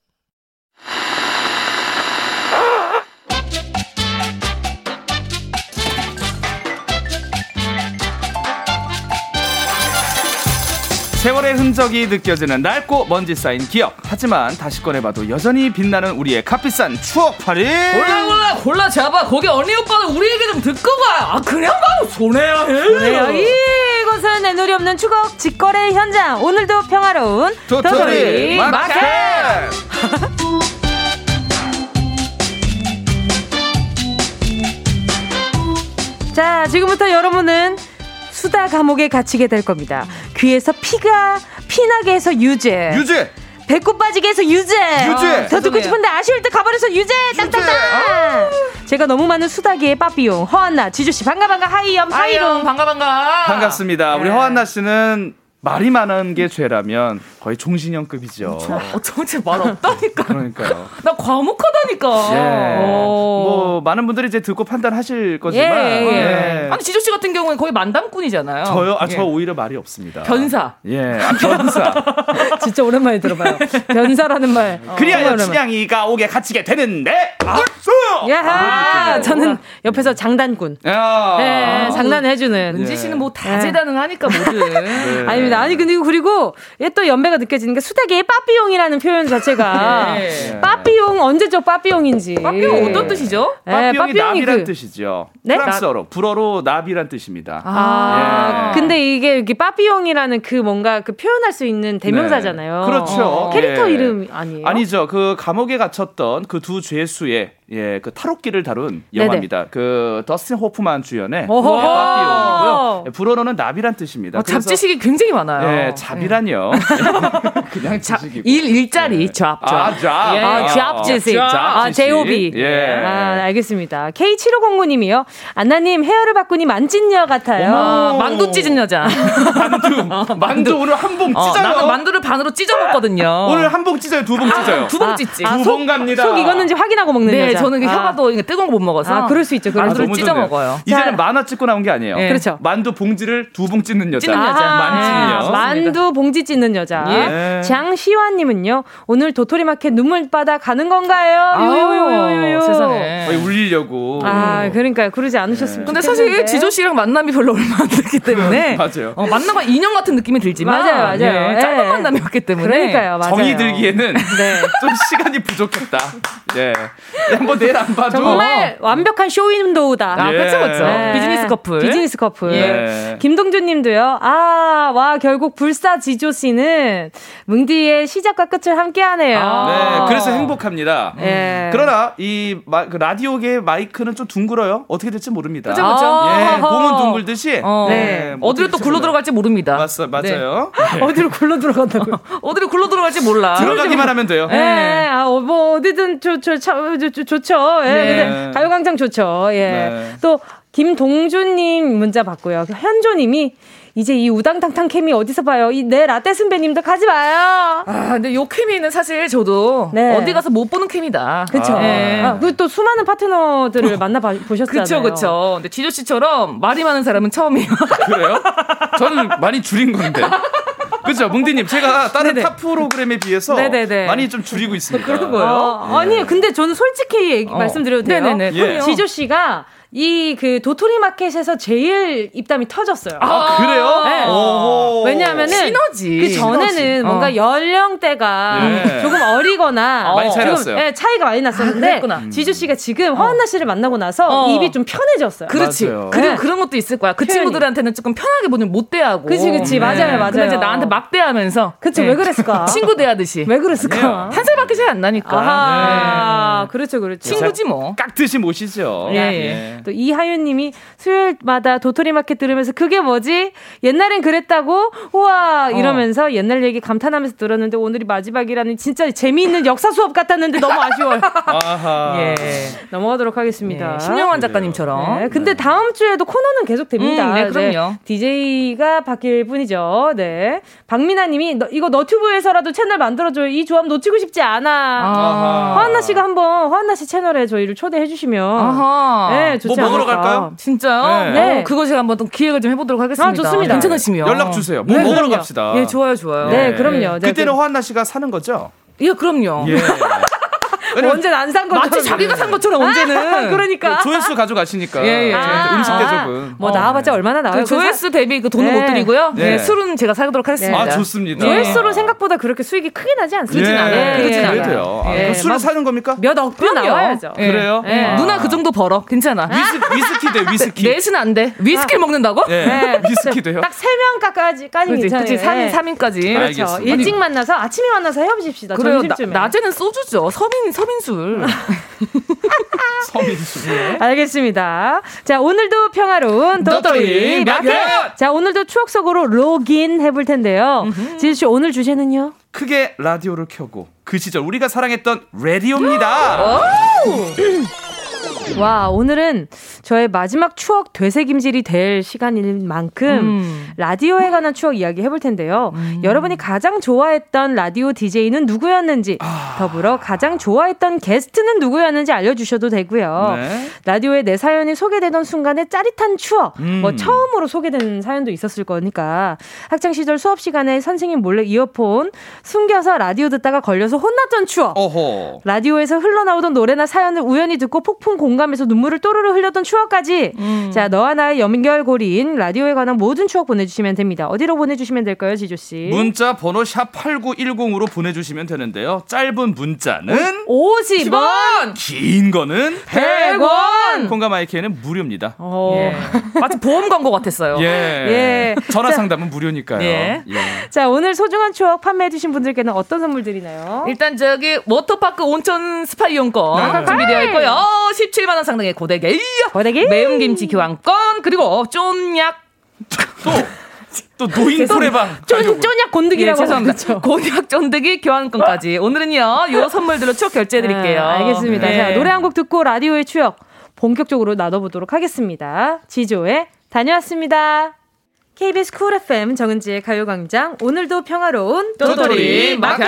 you 세월의 흔적이 느껴지는 낡고 먼지 쌓인 기억. 하지만 다시 꺼내봐도 여전히 빛나는 우리의 값비싼 추억팔이. 골라 골라 골라 잡아 거기 언니 오빠는 우리 얘기 좀 듣고 가. 아 그냥 가면 손해야 해. 그래요. 이곳은 내놀이 없는 추억 직거래 현장. 오늘도 평화로운 도토리 도토리 마켓. 자, 지금부터 여러분은 수다 감옥에 갇히게 될 겁니다. 귀에서 피가 피나게 해서 유죄. 유죄. 배꼽 빠지게 해서 유죄. 유죄. 더 듣고 싶은데 아쉬울 때 가버려서 유죄. 땅땅땅. 제가 너무 많은 수다계의 빠삐용 허안나 지조 씨 반가 반가 하이염 하이롱 하이롱. 반가 반가. 반갑습니다. 우리 네. 허안나 씨는 말이 많은 게 죄라면 거의 종신형급이죠. 어쩌지 말 없다니까. 그러니까요. 나 과묵하다니까. 예. 오. 뭐 많은 분들이 이제 듣고 판단하실 거지만 예, 예. 예. 아니 지조 씨 같은 경우는 거의 만담꾼이잖아요. 저요? 아, 예. 저 오히려 말이 없습니다. 변사. 예, 아, 변사. 진짜 오랜만에 들어봐요. 변사라는 말. 그리하여. 춘향이가 옥에 갇히게 되는데 알수. 야하! 저는 옆에서 장단꾼. 야. 예, 장난해주는. 은지 씨는 뭐 예. 다재다능하니까 뭐든. 네. 아닙니다. 아니, 근데 그리고 얘또 연배가 느껴지는 게 수다계의 빠삐용이라는 표현 자체가. 네. 빠삐용, 언제적 빠삐용인지. 빠삐용 어떤 뜻이죠? 예, 빠삐용이 빠삐용이 나비란 그- 뜻이죠. 네? 프랑스어로 불어로 나비란 뜻입니다. 아, 예. 근데 이게 이렇게 빠삐용이라는 그 뭔가 그 표현할 수 있는 대명사잖아요. 네. 그렇죠. 어, 캐릭터 예. 이름 아니에요? 아니죠. 그 감옥에 갇혔던 그 두 죄수의 예, 그 탈옥기를 다룬 영화입니다. 그 더스틴 호프만 주연의 오호호. 예, 빠삐용이고요. 예, 불어로는 나비란 뜻입니다. 어, 잡지식이 굉장히 많아요. 예, 잡이란요. 그냥 자, 지식이고. 일 일자리 잡 잡. 아, 잡. 예. 아, 잡지식. 아. 제오비. 예. 아, 알겠습니다. K7509님이요. 안나님, 헤어를 바꾸니 만찢녀 같아요. 아, 만두 찢은 여자. 만두. 만두 오늘 한봉 어, 찢어요. 나는 만두를 반으로 찢어 먹거든요. 오늘 한 봉 찢어요. 두 봉 찢어요. 두 봉 찢지. 두 봉 갑니다. 속 익었는지 확인하고 먹는 네, 여자. 저는 그 아. 이게 뜨거운 거 못 먹어서. 아, 그럴 수 있죠. 만두를 너무 찢어. 먹어요. 이제는 자. 만화 찍고 나온 게 아니에요. 예. 그렇죠. 만두 봉지를 두 봉 찢는 여자. 찢는 여자. 만찢녀. 아, 만두 봉지 찢는 여자. 예. 장시환님은요. 오늘 도토리마켓 눈물바다 가는 건가요? 요요요요요. 세상에. 거의 울리려고. 아, 그러니까요. 그러지 않으셨으면 근데 좋겠는데. 사실 지조 씨랑 만남이 별로 얼마 안 됐기 때문에 맞아요. 어, 만나가 인형 같은 느낌이 들지만 맞아요, 맞아요. 예, 짧은 예. 만남이었기 때문에 그러니까요. 맞아요. 정이 들기에는 네. 좀 시간이 부족했다. 네. 네, 뭐 내일 안 봐도 정말 완벽한 쇼윈도우다. 아, 예. 그쵸, 그쵸. 네. 비즈니스 커플. 비즈니스 커플. 예. 김동준 님도요. 아, 와, 결국 불사 지조 씨는 뭉디의 시작과 끝을 함께 하네요. 네, 그래서 행복합니다. 예. 그러나 이 마, 그 라디오계 마이크는 좀 둥글어요. 어떻게 될지 모릅니다. 그죠, 그죠. 아. 예, 몸은 둥글듯이 어. 네. 뭐 어디로 또 굴러 들어갈지 모릅니다. 몰라요. 맞, 맞아요. 예. 어디로 굴러 들어간다고요? 어디로 굴러 들어갈지 몰라. 들어가기만 하면 돼요. 네, 아, 어, 뭐, 어디든 좋, 좋, 참, 좋, 좋, 좋죠. 예, 네. 근데 가요광장 좋죠. 예. 네. 또, 김동준님 문자 받고요. 현조님이, 이제 이 우당탕탕 케미 어디서 봐요? 이 내 라떼 선배님도 가지 마요. 아, 근데 요 케미는 사실 저도 네. 어디 가서 못 보는 케미다. 그쵸. 아. 예. 아, 그리고 또 수많은 파트너들을 만나 보셨잖아요. 그쵸, 그쵸. 근데 지조 씨처럼 말이 많은 사람은 처음이에요. 그래요? 저는 많이 줄인 건데. 그죠, 뭉디님. 제가 다른 네네. 타 프로그램에 비해서 네네네. 많이 좀 줄이고 있습니다. 그런 거예요? 어, 아니, 근데 저는 솔직히 얘기- 어. 말씀드려도 돼요? 네네네. 예. 지조 씨가 이 그 도토리 마켓에서 제일 입담이 터졌어요. 아, 그래요? 네. 오호. 왜냐하면은 시너지. 그 전에는 시너지. 뭔가 어. 연령대가 예. 조금 어리거나 많이 차이 조금. 예, 차이가 많이 났었는데 아, 그랬구나. 지주 씨가 지금 허한나 씨를 만나고 나서 어. 입이 좀 편해졌어요. 그렇지. 맞아요. 그리고 네. 그런 것도 있을 거야. 그 표현이. 친구들한테는 조금 편하게 보는 못 대하고. 그치, 그치. 맞아요, 맞아요. 근데 이제 나한테 막 대하면서. 그쵸, 네. 왜 그랬을까? 친구 대하듯이. 왜 그랬을까? 한 살밖에 차이 안 나니까. 아하, 네. 그렇죠, 그렇죠. 친구지 뭐. 깍듯이 모시죠. 예, 예. 또 이하윤님이 수요일마다 도토리 마켓 들으면서 그게 뭐지? 옛날엔 그랬다고? 우와 이러면서 옛날 얘기 감탄하면서 들었는데 오늘이 마지막이라니 진짜 재미있는 역사 수업 같았는데 너무 아쉬워요. 아하. 예. 넘어가도록 하겠습니다. 예. 신영환 작가님처럼. 네, 근데 다음 주에도 코너는 계속 됩니다. 음, 네, 그럼요. DJ가 바뀔 뿐이죠. 네. 박민아님이 너- 이거 너튜브에서라도 채널 만들어줘요. 이 조합 놓치고 싶지 않아. 아하. 허한나 씨가 한번 허한나 씨 채널에 저희를 초대해 주시면 아하. 네, 좋지 뭐 먹으러 않을까. 갈까요? 진짜요? 네. 어, 그거 제가 한번 또 기획을 좀 해보도록 하겠습니다. 아, 좋습니다. 괜찮으시면. 연락 주세요. 뭐 네, 먹으러 그럼요. 갑시다. 예, 좋아요, 좋아요. 네, 그럼요. 네, 그때는 그- 허한나 씨가 사는 거죠? 예, 그럼요. 예. 왜냐면 언제는 안산 것처럼. 마치 자기가 산 것처럼 언제는. 그러니까. 조회수 가져가시니까. 예, 예. 저희한테 음식 아. 대접은. 뭐 나와봤자 얼마나 나와요? 그 조회수 대비 그 돈을 네. 못 드리고요. 네. 네. 술은 제가 사도록 하겠습니다. 아, 좋습니다. 조회수로 생각보다 그렇게 수익이 크게 나지 않습니다. 그러진 않아요. 예, 그러진 예. 않아요. 아, 예. 그 술을 막 사는 겁니까? 몇 그럼요. 나와야죠. 예. 그래요? 예. 아. 누나 그 정도 벌어. 괜찮아. 위스, 위스키 대 위스키. 넷은 안 돼. 위스키를 먹는다고? 예. 네. 위스키도요? 딱 세 명까지까지 그렇지, 괜찮아요. 그렇지. 3인, 예. 3인까지. 그렇죠. 알겠습니다. 일찍 만나서 아침에 만나서 헤어지십시다. 점심쯤에. 낮에는 소주죠. 서민, 서민술. 서민수. 알겠습니다. 자, 오늘도 평화로운 도토리 도토리 마켓. 자, 오늘도 추억 속으로 로그인 해볼 텐데요. 지수 씨 오늘 주제는요? 크게 라디오를 켜고 그 시절 우리가 사랑했던 라디오입니다. 와, 오늘은 저의 마지막 추억 되새김질이 될 시간인 만큼 음. 라디오에 관한 추억 이야기 해볼 텐데요. 여러분이 가장 좋아했던 라디오 DJ는 누구였는지, 더불어 가장 좋아했던 게스트는 누구였는지 알려주셔도 되고요. 네. 라디오에 내 사연이 소개되던 순간의 짜릿한 추억, 음. 뭐 처음으로 소개된 사연도 있었을 거니까 학창 시절 수업 시간에 선생님 몰래 이어폰 숨겨서 라디오 듣다가 걸려서 혼났던 추억. 어허. 라디오에서 흘러나오던 노래나 사연을 우연히 듣고 폭풍 공감 해서 눈물을 또르르 흘렸던 추억까지. 음. 자, 너와 나의 연결고리인 라디오에 관한 모든 추억 보내주시면 됩니다. 어디로 보내주시면 될까요, 지조 씨? 문자 번호 샵 8910으로 보내주시면 되는데요. 짧은 문자는 50원! 긴 거는 100원! 콩과 마이케이는 무료입니다. 어. 예. 마치 보험 광고 같았어요. 예. 예. 전화 상담은 무료니까요. 예. 자, 오늘 소중한 추억 판매해주신 분들께는 어떤 선물 드리나요? 일단 저기 워터파크 온천 스파 이용권 네. 준비되어 있고요. 17만 원 상당의 고데기, 고데기? 매운 김치 교환권 그리고 쫀약 또 노인 노래방. 쫀, 쫀약 예, 곤드기라고 죄송합니다. 곤약 쫀득이 교환권까지 오늘은요 요 선물들로 추억 결제해 드릴게요. 아, 알겠습니다. 네. 자, 노래 한 곡 듣고 라디오의 추억 본격적으로 나눠보도록 하겠습니다. 지조의 다녀왔습니다. KBS 쿨 FM 정은지의 가요광장 오늘도 평화로운 도토리 마켓!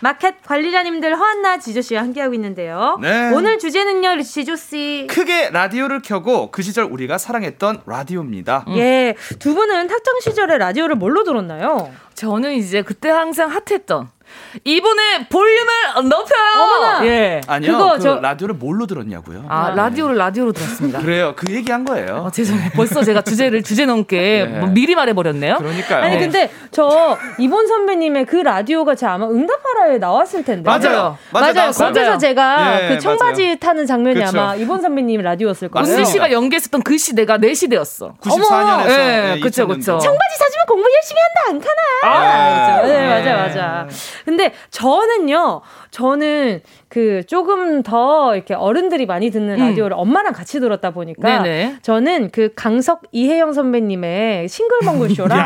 마켓 관리자님들 허안나 지조 씨와 함께하고 있는데요. 네. 오늘 주제는요 지조 씨 크게 라디오를 켜고 그 시절 우리가 사랑했던 라디오입니다. 예, 두 분은 학창 시절에 라디오를 뭘로 들었나요? 저는 이제 그때 항상 핫했던 이번에 볼륨을 높여요. 어머나! 예. 아니요. 그거 그 저- 라디오를 뭘로 들었냐고요? 아, 라디오를 라디오로 들었습니다. 그래요. 그 얘기한 거예요. 어, 죄송해요. 벌써 제가 주제를 주제 넘게 네. 뭐 미리 말해 버렸네요. 그러니까요. 아니 근데 저 이본 선배님의 그 라디오가 제 아마 응답하라에 나왔을 텐데. 맞아요. 맞아요. 거기서 제가 예, 그 청바지 맞아요. 타는 장면이 그쵸. 아마 이본 선배님 라디오였을 거예요. 은지 씨가 연기했었던 그 시대가 내 시대였어. 94년에서 예, 그쵸, 그쵸. 청바지 사주면 공부 열심히 한다 안 카나. 아, 그렇죠. 네, 맞아 맞아. 근데 저는요, 저는 그 조금 더 이렇게 어른들이 많이 듣는 음. 라디오를 엄마랑 같이 들었다 보니까 네네. 저는 그 강석 이혜영 선배님의 싱글벙글 쇼랑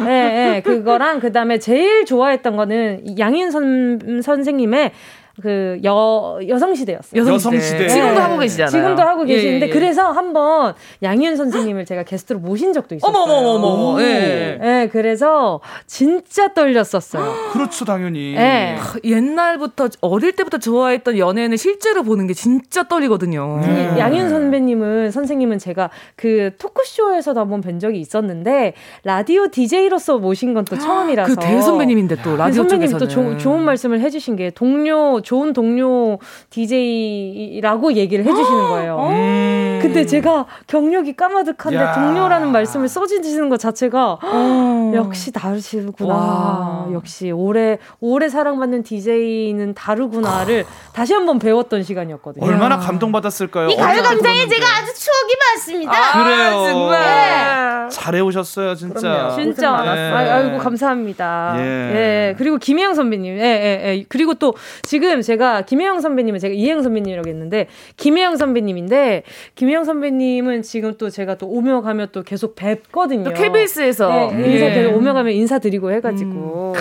네, 네, 그거랑 그다음에 제일 좋아했던 거는 이 양윤 선, 선생님의 그 여, 여성시대였어요. 여성시대. 지금도 네. 하고 계시잖아요. 지금도 하고 계시는데 예, 예, 예. 그래서 한번 양윤 선생님을 제가 게스트로 모신 적도 있었어요. 어머머머머. 예. 예, 그래서 진짜 떨렸었어요. 그렇죠, 당연히. 예. 옛날부터 어릴 때부터 좋아했던 연예인을 실제로 보는 게 진짜 떨리거든요. 이 양윤 선배님은 선생님은 제가 그 토크쇼에서도 한번 뵌 적이 있었는데 라디오 DJ로서 모신 건 또 처음이라서 그 대선배님인데 또 라디오 선배님이 또 쪽에서는 조- 좋은 말씀을 해주신 게 동료 좋은 동료 DJ라고 얘기를 해주시는 거예요. 음. 근데 제가 경력이 까마득한데 야. 동료라는 말씀을 써주시는 것 자체가 어. 역시 다르시구나. 와. 역시 오래 오래 사랑받는 DJ는 다르구나를 다시 한번 배웠던 시간이었거든요. 얼마나 감동받았을까요? 이 가요광장에 어른들 제가 아주 추억이 많습니다. 아, 그래요. 정말. 잘해 오셨어요, 진짜. 그럼요. 진짜 많았어요. 아, 아이고 감사합니다. 예. 예. 그리고 김혜영 선배님. 예, 예, 예. 그리고 또 지금 제가 김혜영 선배님은 제가 이혜영 선배님이라고 했는데 김혜영 선배님인데 김혜영 선배님은 지금 또 제가 또 오며 가며 또 계속 뵙거든요. 또 KBS에서 네, 인사 예. 계속 오며 가며 인사드리고 해가지고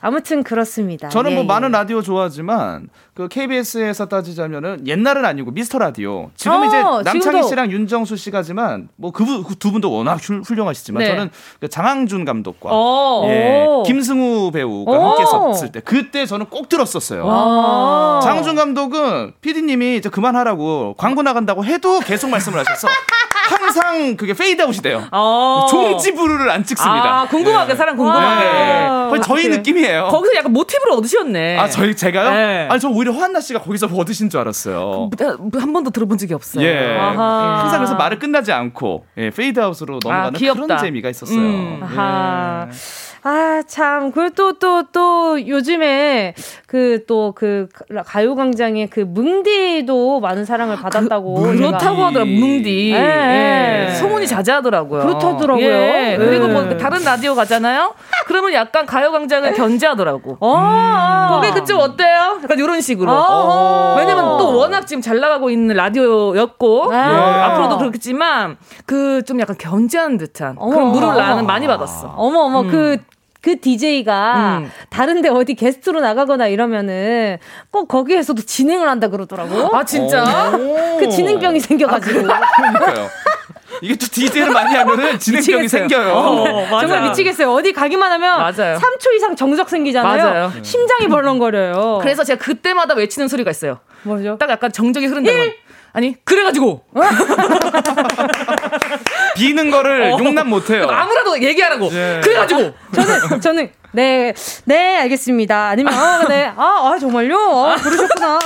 아무튼 그렇습니다. 저는 예, 뭐 예. 많은 라디오 좋아하지만 그 KBS에서 따지자면은 옛날은 아니고 미스터 라디오 지금 어, 이제 남창희 지금도. 씨랑 윤정수 씨가지만 뭐그두 분도 워낙 훌- 훌륭하시지만 네. 저는 그 장항준 감독과 어. 예, 오. 김승우 배우가 오. 함께 섰을 때 그때 저는 꼭 들었었어요. 아. 장항준 감독은 PD님이 이제 그만하라고 광고 나간다고 해도 계속 말씀을 하셔서 항상 그게 페이드아웃이 돼요. 어. 종지부를 안 찍습니다. 아, 궁금하게 네. 사람 궁금하게. 네. 거의 아, 저희 그래요? 느낌이에요. 거기서 약간 모티브를 얻으셨네. 아, 저희 제가요? 네. 아니 저 오히려 허안나 씨가 거기서 얻으신 줄 알았어요. 한 번도 들어본 적이 없어요. 예. 아하. 항상 그래서 말을 끝나지 않고 예, 페이드아웃으로 넘어가는 귀엽다. 그런 재미가 있었어요. 음. 예. 아, 참. 그리고 또, 또, 또, 요즘에 그, 또, 그, 가요광장의 그 뭉디도 많은 사랑을 받았다고. 뭉디. 제가- 그렇다고 하더라, 뭉디. 예. 예. 소문이 자자하더라고요. 그렇다더라고요. 예. 예. 그리고 뭐 다른 라디오 가잖아요? 그러면 약간 가요광장을 견제하더라고. 어. 거기 그쪽 어때요? 약간 이런 식으로. 어. 왜냐면 또 워낙 지금 잘 나가고 있는 라디오였고, 아. 어, 앞으로도 그렇겠지만, 그 좀 약간 견제하는 듯한 어머. 그런 물을 나는 많이 받았어. 어머, 어머, 그, 그 DJ가 음. 다른데 어디 게스트로 나가거나 이러면은 꼭 거기에서도 진행을 한다 그러더라고. 아, 진짜? 오. 그 진행병이 생겨가지고. 그러니까요. 이게 또 DJ를 많이 하면은 진행병이. 생겨요. 어, 맞아. 정말 미치겠어요. 어디 가기만 하면 맞아요. 3초 이상 정적 생기잖아요. 맞아요. 심장이 벌렁거려요. 그래서 제가 그때마다 외치는 소리가 있어요. 뭐죠? 딱 약간 정적이 흐른다면. 아니, 그래가지고. 비는 거를 어. 용납 못해요. 아무라도 얘기하라고. 예. 그래가지고. 저는 저는 네, 네, 알겠습니다. 아니면 아, 네. 아, 아 정말요? 아, 그러셨구나.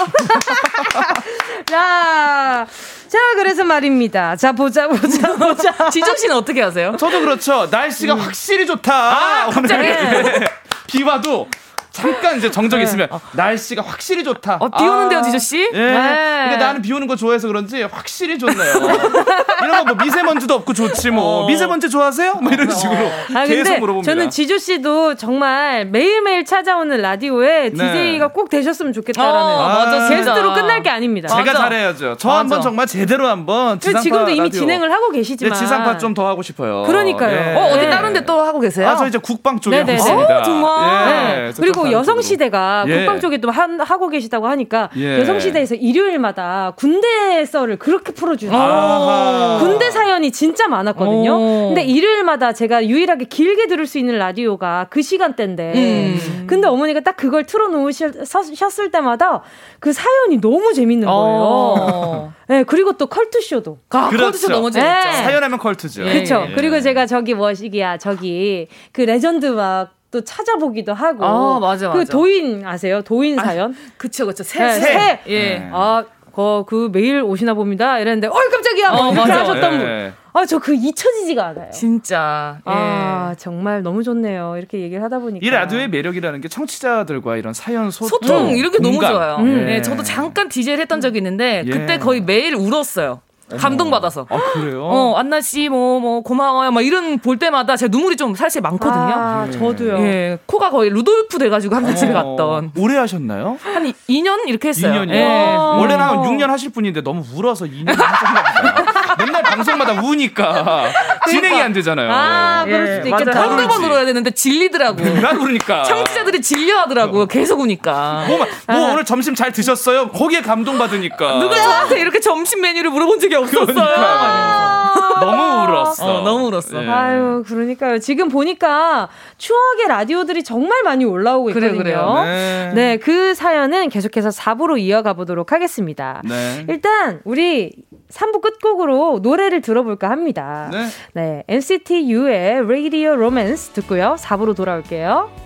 자. 자, 그래서 말입니다. 자, 보자, 보자, 보자. 지정 씨는 어떻게 하세요? 저도 그렇죠. 날씨가 확실히 좋다. 아, 갑자기? 오늘. 네. 비 와도 잠깐 이제 정적 이 있으면 날씨가 확실히 좋다. 어, 비 오는데요, 지조 씨? 예. 네. 근데 나는 비 오는 거 좋아해서 그런지 확실히 좋네요. 이런 거 뭐 미세먼지도 없고 좋지 뭐. 미세먼지 좋아하세요? 뭐 이런 식으로 아, 계속 근데 물어봅니다. 저는 지조 씨도 정말 매일매일 찾아오는 라디오에 네. DJ가 꼭 되셨으면 좋겠다라는. 어, 맞아. 게스트로 끝날 게 아닙니다. 제가 맞아. 잘해야죠. 저 맞아. 한번 정말 제대로 한번 그리고 지상파 지금도 이미 라디오. 진행을 하고 네, 계시지만. 지상파 좀 더 하고 싶어요. 그러니까요. 어, 어디 네. 다른 데 또 하고 계세요? 아, 저 이제 국방 쪽에 네네네. 하고 있습니다. 어, 정말. 예, 네. 그래서 그리고 여성 시대가 쪽으로. 예. 국방 쪽에 또 한, 하고 계시다고 하니까 예. 여성 시대에서 일요일마다 군대 썰을 그렇게 풀어주세요. 아하. 군대 사연이 진짜 많았거든요. 오. 근데 일요일마다 제가 유일하게 길게 들을 수 있는 라디오가 그 시간대인데. 음. 근데 어머니가 딱 그걸 틀어놓으셨을 때마다 그 사연이 너무 재밌는 거예요. 어. 네, 그리고 또 컬투쇼도. 아, 그렇죠. 컬투쇼 너무 재밌죠. 네. 사연하면 컬투죠. 예. 그쵸. 예. 그리고 제가 저기 뭐시기야, 저기, 그 레전드 막, 또 찾아보기도 하고. 아, 맞아, 그 맞아. 도인 아세요? 도인 사연? 그쵸, 그쵸. 새, 네, 새. 새. 예. 아, 그, 그 매일 오시나 봅니다. 이랬는데, 어이, 깜짝이야! 뭐 어, 이렇게 맞아. 하셨던 예. 분. 아, 저 그 잊혀지지가 않아요. 진짜. 예. 아, 정말 너무 좋네요. 이렇게 얘기를 하다 보니까. 이 라디오의 매력이라는 게 청취자들과 이런 사연 소통, 소통 이렇게 너무 공감. 좋아요. 음. 네, 저도 잠깐 DJ를 했던 적이 있는데 예. 그때 거의 매일 울었어요. 감동 받아서. 아 그래요? 어, 안나 씨, 뭐, 뭐, 고마워요. 막 이런 볼 때마다 제 눈물이 좀 사실 많거든요. 아, 저도요. 예, 코가 거의 루돌프 돼가지고 항상 집에 갔던. 오래 하셨나요? 한 2년 이렇게 했어요. 2년이요? 예. 원래는 한 6년 하실 분인데 너무 울어서 2년 하셨나 보다. 맨날 방송마다 우니까 진행이 안 되잖아요. 아, 그럴 수도 맞아요. 있겠다. 한두 번 울어야 되는데 질리더라고. 맨날 우니까. 청취자들이 질려하더라고요. 계속 우니까. 뭐, 뭐 오늘 점심 잘 드셨어요? 거기에 감동받으니까. 누가 저한테 이렇게 점심 메뉴를 물어본 적이 없었어요. 그러니까요. 너무 울었어. 어, 너무 울었어. 예. 아유, 그러니까요. 지금 보니까 추억의 라디오들이 정말 많이 올라오고 있거든요. 그래요. 네. 네, 그 사연은 계속해서 4부로 이어가 보도록 하겠습니다. 네. 일단 우리 3부 끝곡으로 노래를 들어볼까 합니다. 네. 네, NCT U의 Radio Romance 듣고요. 4부로 돌아올게요.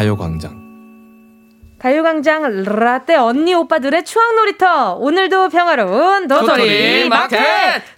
가요광장. 가요광장 라떼 언니 오빠들의 추억 놀이터 오늘도 평화로운 도토리 마켓!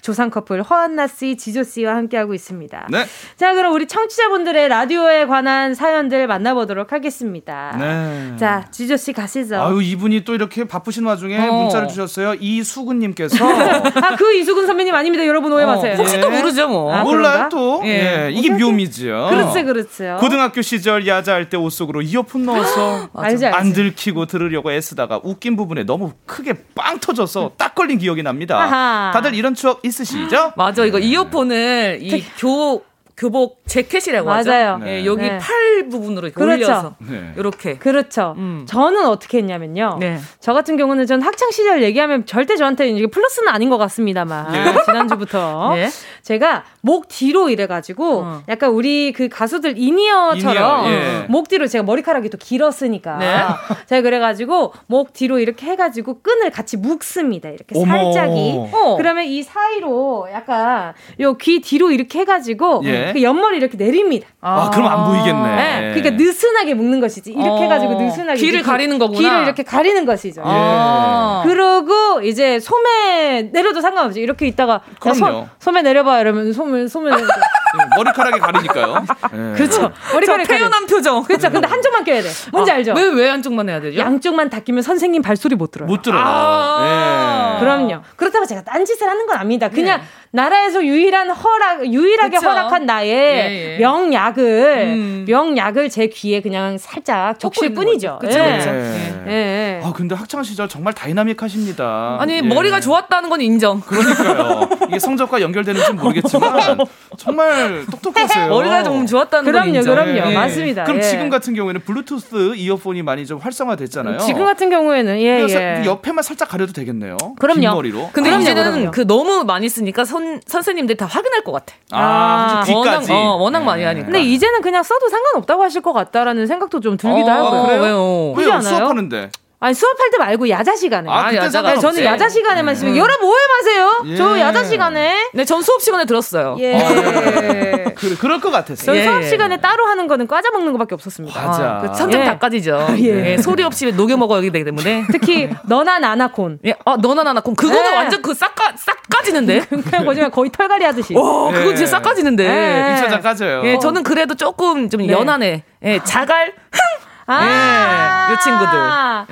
조상 커플 허한나 씨, 지조 씨와 함께하고 있습니다. 네. 자 그럼 우리 청취자분들의 라디오에 관한 사연들 만나보도록 하겠습니다. 네. 자 지조 씨 가시죠. 아유 이분이 또 이렇게 바쁘신 와중에 어. 문자를 주셨어요. 이수근님께서 아 그 이수근 선배님 아닙니다. 여러분 오해 마세요. 어, 혹시 또 모르죠, 뭐. 아, 몰라요 그런가? 또. 예. 예. 이게 묘미지요. 그렇지 그렇죠. 고등학교 시절 야자할 때 옷 속으로 이어폰 넣어서 알지, 알지. 안 들키고 들으려고 애쓰다가 웃긴 부분에 너무 크게 빵 터져서 딱 걸린 기억이 납니다. 아하. 다들 이런 추억 있으시죠? 맞아, 이거 이어폰을 이 교, 교복 재킷이라고 하죠. 맞아요. 예, 여기 네. 팔 부분으로 이렇게 그렇죠. 올려서. 네. 이렇게. 그렇죠. 음. 저는 어떻게 했냐면요. 네. 저 같은 경우는 전 학창 시절 얘기하면 절대 저한테 이게 플러스는 아닌 것 같습니다만 예. 지난주부터 네. 제가 목 뒤로 이래가지고 어. 약간 우리 그 가수들 in-ear처럼 in-ear, 예. 목 뒤로 제가 머리카락이 또 길었으니까 네. 제가 그래가지고 목 뒤로 이렇게 해가지고 끈을 같이 묶습니다. 이렇게 어머. 살짝이. 어. 그러면 이 사이로 약간 요 귀 뒤로 이렇게 해가지고 예. 그 옆머리 이렇게 내립니다. 아, 그럼 안 보이겠네. 네. 그러니까 느슨하게 묶는 것이지. 이렇게 어. 해가지고 느슨하게 귀를 이렇게 가리는 거구나. 귀를 이렇게 가리는 것이죠. 아. 그러고 이제 소매 내려도 상관없지. 이렇게 있다가 야, 그럼요. 소, 소매 내려봐 이러면 소매 소매. 예, 머리카락이 가리니까요. 예. 그렇죠. 저 머리카락 태연한 표정. 그렇죠. 근데 한쪽만 껴야 돼. 뭔지 아, 알죠? 왜, 왜 한쪽만 해야 되죠? 양쪽만 닦이면 선생님 발소리 못 들어요. 못 들어요. 아. 예. 그럼요. 그렇다고 제가 딴짓을 하는 건 아닙니다. 그냥 네. 나라에서 유일한 허락, 유일하게 그쵸. 허락한 나의 예, 예. 명약을, 음. 명약을 제 귀에 그냥 살짝 적실 뿐이죠. 그쵸, 예. 그쵸. 예. 예, 예. 아 근데 학창 시절 정말 다이나믹하십니다. 아니, 예. 머리가 좋았다는 건 인정. 그러니까요. 이게 성적과 연결되는지 모르겠지만 정말 똑똑하세요. 머리가 좀 좋았다는 건 그럼요, 인정. 그럼요. 예. 맞습니다. 그럼 예. 지금 같은 경우에는 블루투스 이어폰이 많이 좀 활성화됐잖아요. 지금 같은 경우에는 예, 예. 옆에만 살짝 가려도 되겠네요. 그럼요. 긴 머리로. 근데 그럼요, 이제는 그럼요. 그 너무 많이 쓰니까 선, 선생님들이 다 확인할 것 같아. 아, 혹시 워낙. 어, 워낙 많이 하니까. 근데 이제는 그냥 써도 상관없다고 하실 것 같다라는 생각도 좀 들기도 어, 하고요. 그래요? 왜요? 왜요? 수업하는데. 아니 수업할 때 말고 야자 시간에. 아, 그때 야자가 네. 저는 야자 시간에만 쓰면 여러분 오해 마세요. 예. 저 야자 시간에 네, 전 수업 시간에 들었어요. 예. 그, 그럴 것 같았어요. 예, 수업 예. 시간에 따로 하는 거는 과자 먹는 거밖에 없었습니다. 맞아. 그 천장 예. 닦아지죠. 예. 예, 소리 없이 녹여 먹어야 되기 때문에. 특히 너나 나나콘. 예, 아, 너나 나나 콘. 그거는 예. 완전 그 싹, 까, 싹 까지는데? 그냥 거짓말 거의 털갈이 하듯이. 와, 그거 진짜 싹 까지는데. 예. 이천장 까져요. 예, 저는 그래도 조금 좀 네. 연하네. 예, 자갈, 예, 요 친구들.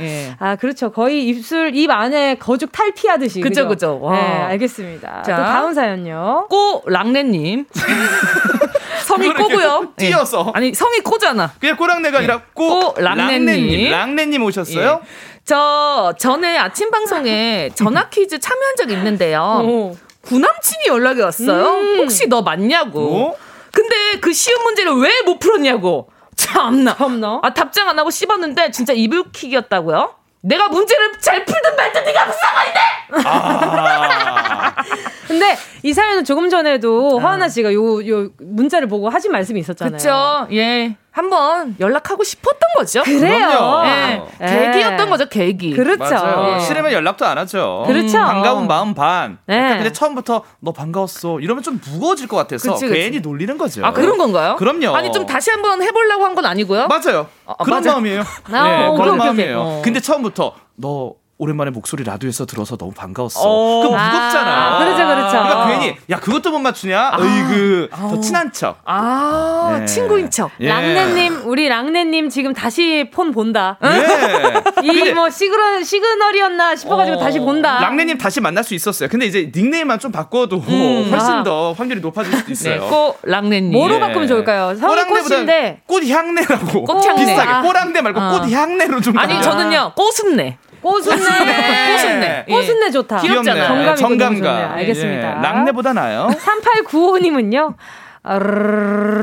예. 아, 그렇죠. 거의 입술, 입 안에 거죽 탈피하듯이. 그죠, 그죠. 와. 네, 알겠습니다. 자. 또 다음 사연요. 꼬 랑네님. 성이 꼬고요. 예. 띄어서. 아니, 성이 꼬잖아. 그냥 꼬랑내가 아니라 꼬 꼬 랑네님. 랑네님. 랑네님 오셨어요? 예. 저 전에 아침 방송에 전화 퀴즈 참여한 적이 있는데요. 오. 구남친이 연락이 왔어요. 음. 혹시 너 맞냐고. 어? 근데 그 쉬운 문제를 왜 못 풀었냐고. 참나. 참나. 아 답장 안 하고 씹었는데 진짜 이불킥이었다고요? 내가 문제를 잘 풀든 말든 네가 무슨 상관인데? 아. 근데 이 사연은 조금 전에도 허하나 씨가 요, 요 문자를 보고 하신 말씀이 있었잖아요. 그쵸. 예. 한번 연락하고 싶었던 거죠. 그래요. 예. 계기였던 거죠, 계기. 그렇죠. 맞아요. 예. 싫으면 연락도 안 하죠. 그렇죠. 반가운 마음 반. 네. 근데 처음부터 너 반가웠어. 이러면 좀 무거워질 것 같아서 그치, 그치. 괜히 놀리는 거죠. 아, 그런 건가요? 그럼요. 아니, 좀 다시 한번 해보려고 한 건 아니고요? 맞아요. 아, 그런 맞아. 마음이에요. 아, 네, 오케이, 그런 오케이, 마음이에요. 오케이. 어. 근데 처음부터 너 오랜만에 목소리 라디오에서 들어서 너무 반가웠어. 어. 그거 아, 무겁잖아. 그렇죠, 그렇죠. 그러니까 괜히 야 그것도 못 맞추냐? 어이그 더 친한 척. 아, 네. 친구인 척. 예. 랑네님, 우리 랑네님 지금 다시 폰 본다. 예. 이뭐 시그널, 시그널이었나 싶어가지고 어. 다시 본다. 랑네님 다시 만날 수 있었어요. 근데 이제 닉네임만 좀 바꿔도 훨씬 아. 더 확률이 높아질 수도 네, 있어요. 꼬 랑네님. 뭐로 예. 바꾸면 좋을까요? 성이 꽃인데. 꽃 향내라고 꽃 향내. 비슷하게 아. 꼬랑내 말고 어. 꽃향내로 좀 아니. 저는요, 꼬순내. 꼬순내. 꼬순내. 예. 꼬순내 좋다. 귀엽잖아요. 정감 정감가. 알겠습니다. 예, 랑내보다 나요. 3895님은요. 아,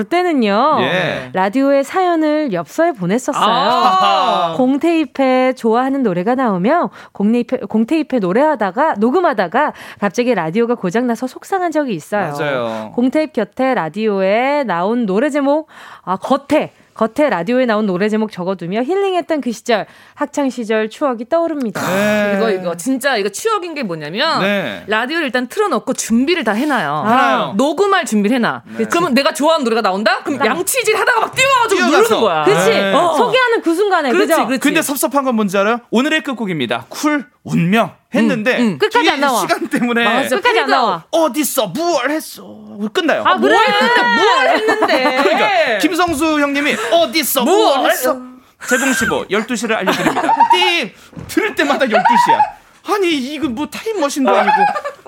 때는요. 예. 라디오에 사연을 엽서에 보냈었어요. 아. 공테이프에 좋아하는 노래가 나오며 공테이프, 공테이프에 노래하다가 녹음하다가 갑자기 라디오가 고장나서 속상한 적이 있어요. 맞아요. 공테이프 곁에 라디오에 나온 노래 제목 아 겉에 겉에 라디오에 나온 노래 제목 적어두며 힐링했던 그 시절 학창 시절 추억이 떠오릅니다. 네. 이거, 이거, 진짜 이거 추억인 게 뭐냐면, 네. 라디오를 일단 틀어놓고 준비를 다 해놔요. 해놔요. 녹음할 준비를 해놔. 그러면 내가 좋아하는 노래가 나온다? 그럼 양치질 하다가 막 뛰어가지고 뛰어가서. 누르는 거야. 그치? 네. 어. 소개하는 그 순간에 그렇지? 그렇지. 근데 섭섭한 건 뭔지 알아요? 오늘의 끝곡입니다. 쿨 운명 했는데 음, 음. 끝까지 안 나와. 시간 때문에 맞아. 끝까지 안 나와. 어딨어 무얼 했어 끝나요. 아 그래? 뭘 했는데? 그러니까 김성수 형님이 어딨어 무얼 했어 제공시보 12시를 알려드립니다. 띵 들을 때마다 12시야. 아니 이거 뭐 타임머신도 아니고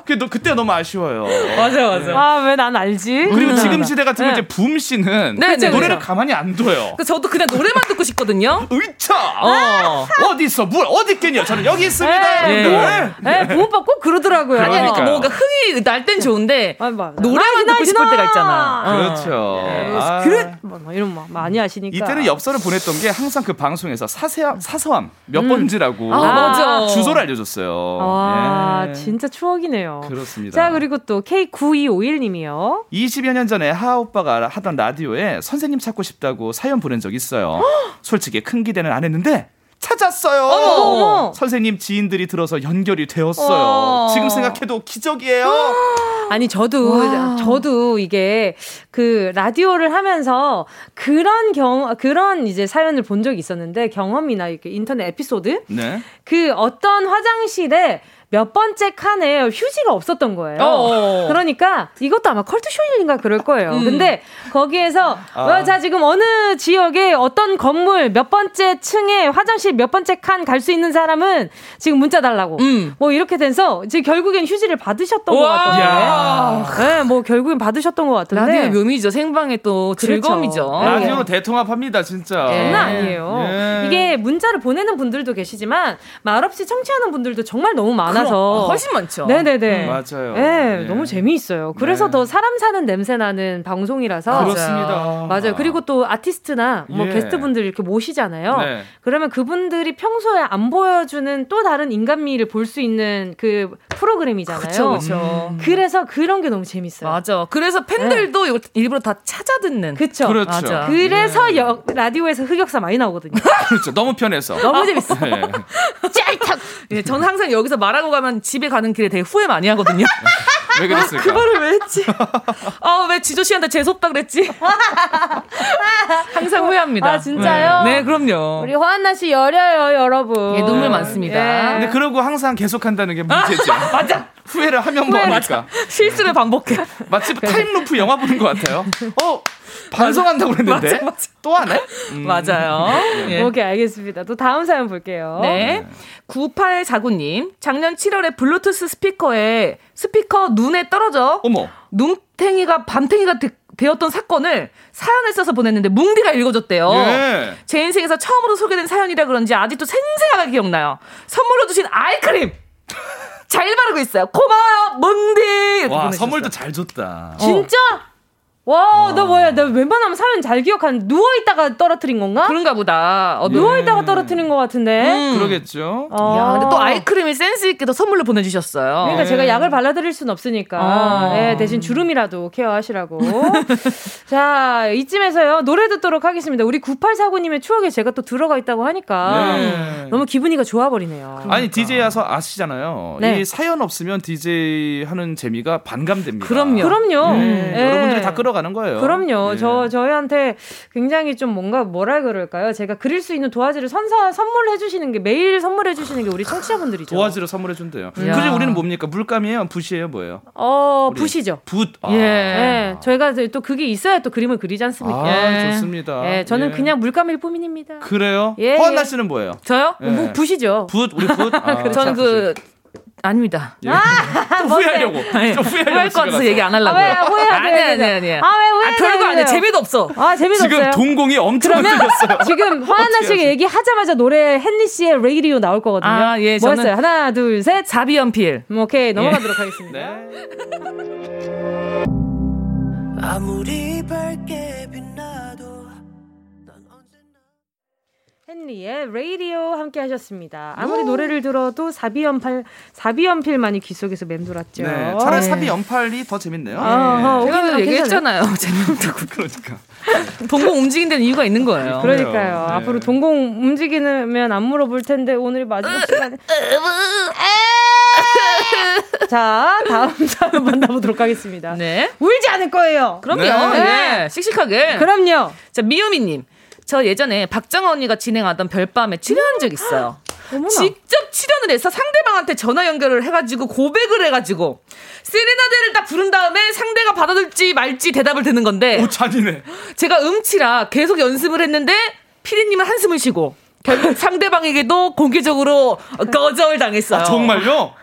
그너 그때 너무 아쉬워요. 맞아, 맞아. 아왜 난 알지? 그리고 지금 시대 같으면 네. 이제 붐 씨는 네, 네, 노래를 네. 가만히 안 둬요. 그 저도 그냥 노래만 듣고 싶거든요. 의차 어. 어디 있어 뭘 어디 있겠냐 저는 여기 있습니다 예. 여러분들. 네, 부모빠 꼭 그러더라고요. 아니, 그러니까요. 뭔가 흥이 날 땐 좋은데, 아, 맞아. 노래만 나, 듣고 나, 싶을 나. 때가 있잖아. 어. 그렇죠. 아. 그래? 뭐, 뭐 이런 거 많이 하시니까. 이때는 엽서를 보냈던 게 항상 그 방송에서 사세함, 사서함 몇 번지라고 아. 주소를 알려줬어요. 와, 예. 진짜 추억이네요. 그렇습니다. 자, 그리고 또 K9251님이요. 20여 년 전에 하하 오빠가 하던 라디오에 선생님 찾고 싶다고 사연 보낸 적 있어요. 솔직히 큰 기대는 안 했는데 찾았어요. 어머, 어머. 선생님 지인들이 들어서 연결이 되었어요. 어. 지금 생각해도 기적이에요. 아니 저도 저도 이게 그 라디오를 하면서 그런 경 그런 이제 사연을 본 적이 있었는데 경험이나 이렇게 인터넷 에피소드 네. 그 어떤 화장실에 몇 번째 칸에 휴지가 없었던 거예요. 어. 그러니까 이것도 아마 컬투쇼일인가 그럴 거예요. 음. 근데 거기에서 아. 어, 자 지금 어느 지역에 어떤 건물 몇 번째 층에 화장실 몇 번째 칸 갈 수 있는 사람은 지금 문자 달라고. 음. 뭐 이렇게 돼서 이제 결국엔 휴지를 받으셨던 것 와. 같던데. 네, 뭐 결국엔 받으셨던 것 같은데. 라디오 묘미죠. 생방의 또 그렇죠. 즐거움이죠. 라디오로 대통합합니다, 진짜. 예. 장난 아니에요. 예. 이게 문자를 보내는 분들도 계시지만 말없이 청취하는 분들도 정말 너무 많아서 그럼, 어, 훨씬 많죠. 네네네. 음, 맞아요. 네, 예. 너무 재미있어요. 그래서 네. 더 사람 사는 냄새 나는 방송이라서 그렇습니다. 맞아요. 그리고 또 아티스트나 뭐 예. 게스트분들 이렇게 모시잖아요. 네. 그러면 그분들이 평소에 안 보여주는 또 다른 인간미를 볼 수 있는 그 프로그램이잖아요. 그렇죠, 그렇죠. 그래서 그런 게 너무 재밌어요. 맞아. 그래서 팬들도 이거 일부러 다 찾아 듣는. 그쵸. 그렇죠. 맞아. 그래서 여- 라디오에서 흑역사 많이 나오거든요. 그렇죠. 너무 편해서. 너무 재밌어. 예. 짤탁. 예, 저는 항상 여기서 말하고 가면 집에 가는 길에 되게 후회 많이 하거든요. 왜 그랬을까? 그거를 왜 했지? 아, 왜 지조 씨한테 재수없다 그랬지? 항상 후회합니다. 아, 진짜요? 네, 네, 그럼요. 우리 화한나 씨 여려요, 여러분. 예, 눈물 많습니다. 근데 그러고 항상 계속한다는 게 문제죠. 맞아. 후회를 하면 뭐하니까. 실수를 반복해. 마치 time loop 영화 보는 것 같아요. 어 반성한다고 그랬는데 맞아, 맞아. 또 하네? 음. 맞아요. 예. 오케이, 알겠습니다. 또 다음 사연 볼게요. 네. 9849님, 작년 7월에 블루투스 스피커에 스피커 눈에 떨어져 어머. 눈탱이가 밤탱이가 되, 되었던 사건을 사연을 써서 보냈는데 뭉디가 읽어줬대요. 예. 제 인생에서 처음으로 소개된 사연이라 그런지 아직도 생생하게 기억나요. 선물로 주신 아이크림! 잘 바르고 있어요. 고마워요, 멍디. 이렇게 와 보내주셨어요. 선물도 잘 줬다. 진짜? 와, 나 뭐야? 나 웬만하면 사연 잘 기억한 누워 있다가 떨어뜨린 건가? 그런가 보다. 어, 누워 있다가 떨어뜨린 것 같은데. 음. 그러겠죠. 어. 야, 근데 또 아이크림이 센스 있게 또 선물로 보내주셨어요. 그러니까 제가 약을 발라드릴 순 없으니까 어. 예, 대신 주름이라도 케어하시라고. 자 이쯤에서요 노래 듣도록 하겠습니다. 우리 9849님의 추억에 제가 또 들어가 있다고 하니까 네. 너무 기분이가 좋아버리네요. 아니 DJ여서 아시잖아요. 네. 이 사연 없으면 DJ 하는 재미가 반감됩니다. 그럼요. 그럼요. 음, 예. 여러분들이 다 끌어가 는 거예요. 그럼요. 예. 저 저희한테 굉장히 좀 뭔가 뭐라 그럴까요? 제가 그릴 수 있는 도화지를 선사 선물해 주시는 게 매일 선물해 주시는 게 우리 청취자분들이죠. 도화지로 선물해 준대요. 야. 그지 우리는 뭡니까? 물감이에요, 붓이에요, 뭐예요? 어 붓이죠. 붓. 아. 예. 예. 저희가 또 그게 있어야 또 그림을 그리지 않습니까? 아, 예. 좋습니다. 예, 저는 예. 그냥 물감일 뿐입니다. 그래요? 예, 허한나 예. 씨는 뭐예요? 저요? 예. 뭐 붓이죠. 붓, 우리 붓. 아, 저는 그 아닙니다. 예. 좀 후회하려고. 아니, 좀 후회하려고. 후회할 것 같아서. 얘기 안 하려고요. 아, 왜 후회하죠? 아니, 아니, 아니. 아, 왜 후회해요? 아, 별거 아니에요. 재미도 없어. 아, 재미도 지금 없어요. 동공이 엄청 그러면 흔들렸어요. 지금 화한나 하지? 얘기하자마자 노래 헨리 씨의 레이디오 나올 거거든요. 아, 예, 뭐였어요? 저는- 하나, 둘, 셋. 자비연필. 음, 오케이, 넘어가도록 하겠습니다. 네. 아무리 밝게 빛 헨리의 레이디오 함께 하셨습니다. 아무리 노래를 들어도 사비연필, 사비연필만이 귀 속에서 맴돌았죠. 네. 차라리 사비 연팔이 더 재밌네요. 어허, 제가 오기는 얘기했잖아요. 재미없다고. 그러니까. 동공 움직인 데는 이유가 있는 거예요. 그러니까요. 네. 앞으로 동공 움직이면 안 물어볼 텐데 오늘 마지막 시간에. 자, 다음 사연 만나보도록 하겠습니다. 네. 울지 않을 거예요. 그럼요. 네. 예. 씩씩하게. 그럼요. 자, 미유미님. 저 예전에 박정아 언니가 진행하던 별밤에 출연한 적 있어요. 어머나. 직접 출연을 해서 상대방한테 전화 연결을 해가지고 고백을 해가지고 세레나데를 딱 부른 다음에 상대가 받아들지 말지 대답을 듣는 건데 오, 잔인해. 제가 음치라 계속 연습을 했는데 피디님은 한숨을 쉬고 결국 상대방에게도 공개적으로 거절을 당했어요. 아, 정말요?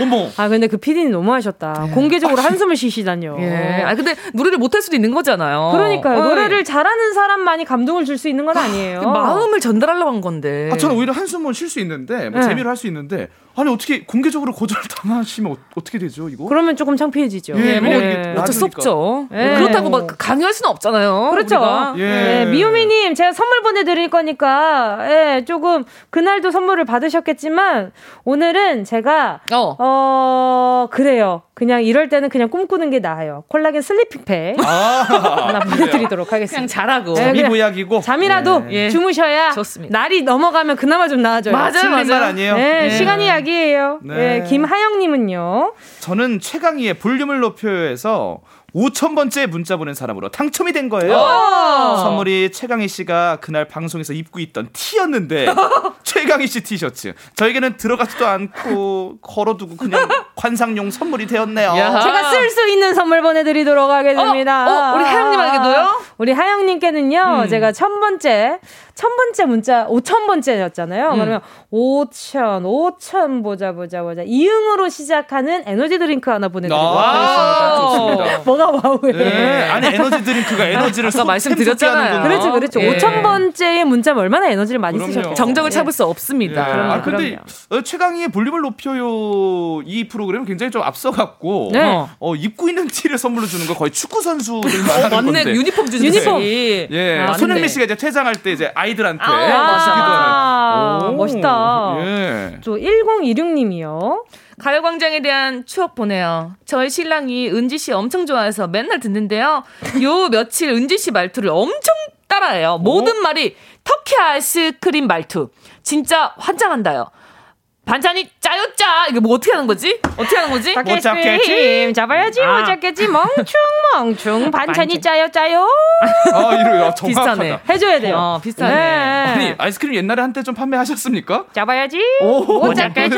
어머. 아, 근데 그 PD님 너무하셨다. 공개적으로 한숨을 쉬시다뇨. 예. 아 근데 노래를 못할 수도 있는 거잖아요. 그러니까요. 어, 노래를 잘하는 사람만이 감동을 줄 수 있는 건 아니에요. 그 마음을 전달하려고 한 건데. 아, 저는 오히려 한숨은 쉴수 있는데, 뭐 네. 재미로 할 수 있는데, 아니, 어떻게 공개적으로 거절 당하시면 어, 어떻게 되죠, 이거? 그러면 조금 창피해지죠. 예, 뭐 네. 어쩔 수 없죠. 예. 그렇다고 막 강요할 수는 없잖아요. 그렇죠. 우리가. 예. 네, 미호미님, 제가 선물 보내드릴 거니까, 예, 조금, 그날도 선물을 받으셨겠지만, 오늘은 제가, 어. 어, 그래요. 그냥 이럴 때는 그냥 꿈꾸는 게 나아요. 콜라겐 슬리핑팩 하나 아, 보내드리도록 하겠습니다. 그냥 잘하고. 네, 그냥 미보약이고. 잠이라도 예. 주무셔야 좋습니다. 날이 넘어가면 그나마 좀 나아져요. 맞아요, 맞아요. 아니에요? 네, 예. 시간이 약이에요. 네. 네. 김하영님은요. 저는 최강희의 볼륨을 높여요에서 5천 번째 문자 보낸 사람으로 당첨이 된 거예요. 오! 선물이 최강희 씨가 그날 방송에서 입고 있던 티였는데 최강희 씨 티셔츠. 저에게는 들어가지도 않고 걸어두고 그냥 관상용 선물이 되었네요. 야. 제가 쓸 수 있는 선물 보내드리도록 하겠습니다. 어, 어, 우리 하영님에게도요? 우리 하영님께는요, 음. 제가 천 번째, 천 번째 문자, 오천 번째였잖아요. 음. 그러면 오천, 오천 보자, 보자, 보자. 이응으로 시작하는 에너지 드링크 하나 보내드리도록 아, 하겠습니다. 뭐가 wow예요? 네, 아니 에너지 드링크가 에너지를 속- 말씀드렸잖아요. 그렇죠, 그렇죠. 예. 오천 번째의 문자면 얼마나 에너지를 많이. 쓰셨겠어요. 정적을 예. 참을 수 없습니다. 예. 그럼요, 아 근데 그럼요. 어, 최강희의 볼륨을 높여요 이 프로 그램은 굉장히 좀 앞서갔고 네. 어. 어, 입고 있는 티를 선물로 주는 거 거의 축구 선수들만 하는 맞네. 건데. 유니폼 주는 유니폼. 거지. 예, 아, 손흥민. 씨가 이제 퇴장할 때 이제 아이들한테 아. 주기도 아, 하는. 오, 멋있다. 예. 또 1026님이요. 가요광장에 대한 추억 보내요. 저희 신랑이 은지 씨 엄청 좋아해서 맨날 듣는데요. 요 며칠 은지 씨 말투를 엄청 따라해요. 모든 말이 터키 아이스크림 말투. 진짜 환장한다요. 반찬이 짜요 짜. 이게 뭐 어떻게 하는 거지? 어떻게 하는 거지? 못 잡겠지? 힘 잡아야지 아. 못 잡겠지 멍충 멍충 반찬이 짜요 짜요 아, 이거 정확하다. 비슷하네. 해줘야 돼요. 어, 비슷하네. 아니, 아이스크림 옛날에 한때 좀 판매하셨습니까? 잡아야지 오, 못 잡겠지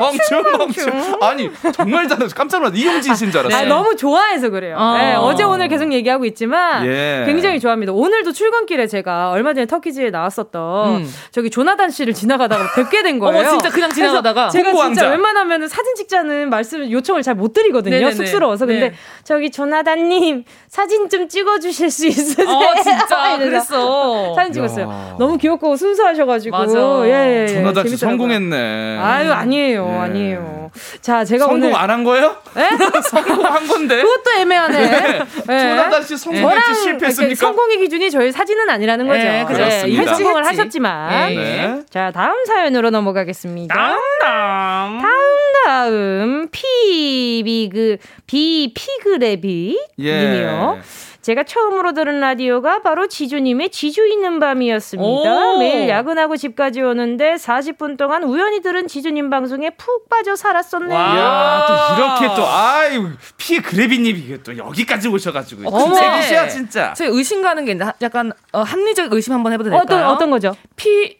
멍충, 멍충. 아니, 정말 잘하셨어. 깜짝 놀랐어. 이용진 씨인 줄 아, 알았어요. 너무 좋아해서 그래요. 어. 네, 어제 오늘 계속 얘기하고 있지만 예. 굉장히 좋아합니다. 오늘도 출근길에 제가 얼마 전에 터키즈에 나왔었던 음. 저기 조나단 씨를 지나가다가 뵙게 된 거예요. 어머 진짜 그냥 지나가다가 제가 진짜 왕자. 웬만하면 사진 찍자는 말씀 요청을 잘 못 드리거든요. 네네네. 쑥스러워서. 근데 네. 저기 조나단님 사진 좀 찍어주실 수 있으세요? 어, 진짜 그랬어. 사진 찍었어요. 야. 너무 귀엽고 순수하셔가지고. 맞아. 예, 예, 예. 조나단 씨. 성공했네. 아유 아니에요 예. 아니에요. 자 제가 성공 오늘 안한 거예요? 예? 성공한 건데. 그것도 애매하네. 예. 조나단 씨 성공했지 실패했습니까? 성공의 기준이 저희 사진은 아니라는 거죠. 예, 그죠. 예, 이미 그렇습니다. 성공을 했지. 하셨지만. 네. 자 다음 사연으로 넘어가겠습니다. 다음. 다음 피비그 비피그레비 예. 님이요. 제가 처음으로 들은 라디오가 바로 지주님의 지주 있는 밤이었습니다. 오. 매일 야근하고 집까지 오는데 40분 동안 우연히 들은 지주님 방송에 푹 빠져 살았었네요. 야, 또 이렇게 또 아유 피 그래비님이 이게 또 여기까지 오셔가지고 어머. 진짜이시야 진짜. 저희 의심 가는 게 있는데 약간 어, 합리적 의심 한번 해봐도 될까요? 어떤 어떤 거죠? P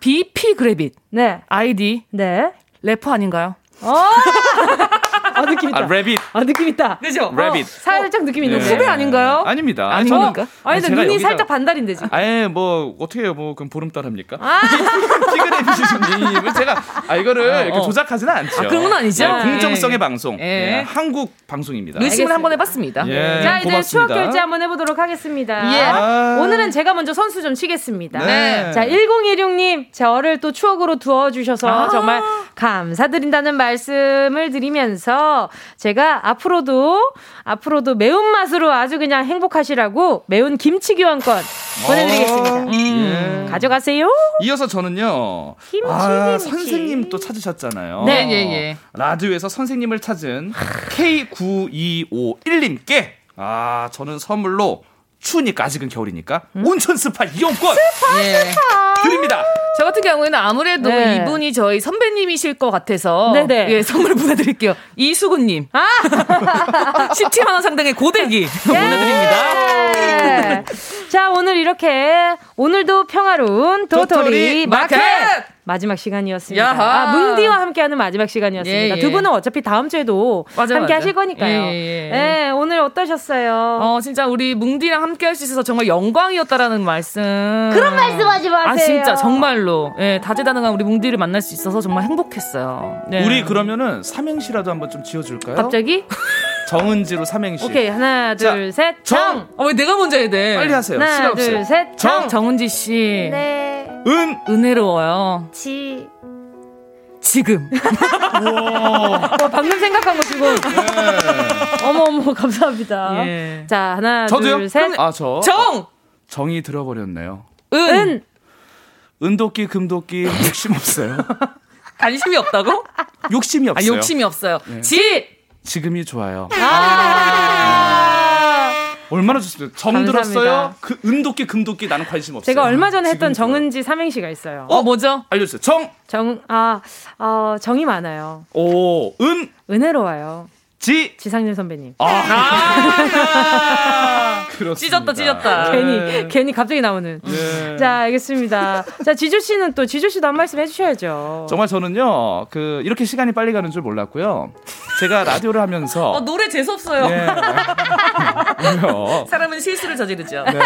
BP 그래빗 네, 아이디 네. 래퍼 아닌가요? 어, 아 느낌 있다. 아 래빗 아 느낌 있다. 그죠? 래빗. 살짝 느낌 있는데. 네. 후배 아닌가요? 아닙니다. 아, 아닙니까? 저는 아니, 근데 눈이 여기다- 살짝 반달인데 지금. 아예 뭐 어떻게 해요? 뭐 그럼 보름달 합니까? 아, 피그레비님은 제가 아 이거를 이렇게 어. 조작하지는 않죠. 아, 그런 건 아니죠? 네, 공정성의 예. 방송, 예. 예, 한국 방송입니다. 의심을 한번 해봤습니다. 예, 자 이제 고맙습니다. 추억 결제 한번 해보도록 하겠습니다. 예. 아. 오늘은 제가 먼저 선수 좀 치겠습니다. 네. 자 1016님 저를 또 추억으로 두어주셔서 아. 정말 감사드린다는 말씀을 드리면서 제가 앞으로도 앞으로도 매운 맛으로 아주 그냥 행복하시라고 매운 김치 교환권 보내드리겠습니다. 음. 예. 가져가세요. 이어서 저는요. 김치, 아, 김치. 선생님 또 찾으셨잖아요. 네. 예, 예. 라디오에서 선생님을 찾은 K9251님께 아, 저는 선물로 추우니까 아직은 겨울이니까 음? 온천 스파 이용권 예. 드립니다. 저 같은 경우에는 아무래도 네. 이분이 저희 선배님이실 것 같아서 네네. 예, 선물 보내드릴게요. 이수근님. 아 17만 원 상당의 고데기 보내드립니다. 예. 자 오늘 이렇게 오늘도 평화로운 도토리 도토리 마켓 마켓! 마지막 시간이었습니다. 야하. 아, 뭉디와 함께하는 마지막 시간이었습니다. 예, 예. 두 분은 어차피 다음 주에도 맞아, 함께 맞아. 하실 거니까요. 예, 예, 예. 예, 오늘 어떠셨어요? 어, 진짜 우리 뭉디랑 함께 할 수 있어서 정말 영광이었다라는 말씀. 그런 말씀하지 마세요. 아, 진짜 정말로. 예, 다재다능한 우리 뭉디를 만날 수 있어서 정말 행복했어요. 네. 우리 그러면은 삼행시라도 한번 좀 지어 줄까요? 갑자기? 정은지로 삼행시. 오케이 하나 자, 둘 셋. 정. 어, 왜 내가 먼저 해야 돼? 빨리 하세요. 시간 하나 없어요. 둘 셋. 정. 정은지 씨. 네. 은. 은혜로워요. 지. 지금. 어, 방금 생각한 거 지금. 어머 어머 감사합니다. 예. 자 하나 저도요? 둘 셋. 아, 저. 정! 정이 들어버렸네요. 은! 은. 은도끼, 금도끼, 욕심 없어요. 관심이 없다고? 욕심이 아, 없어요. 욕심이 없어요. 네. 지! 지금이 좋아요. 아. 얼마나 좋습니까? 정 감사합니다. 들었어요? 그 은도끼, 금도끼 나는 관심 없어요. 제가 얼마 전에 했던. 정은지 삼행시가 있어요. 어, 뭐죠? 알려주세요. 정, 정, 아, 어, 정이 많아요. 오, 은, 은혜로워요. 지. 지상렬 선배님. 아, 그렇습니다. 찢었다, 찢었다. 괜히, 괜히 갑자기 나오는. 네. 자, 알겠습니다. 자, 지주 씨는 또, 지주 씨도 한 말씀 해주셔야죠. 정말 저는요, 그, 이렇게 시간이 빨리 가는 줄 몰랐고요. 제가 라디오를 하면서. 어, 노래 재수 없어요. 예. 왜요? 사람은 실수를 저지르죠. 네.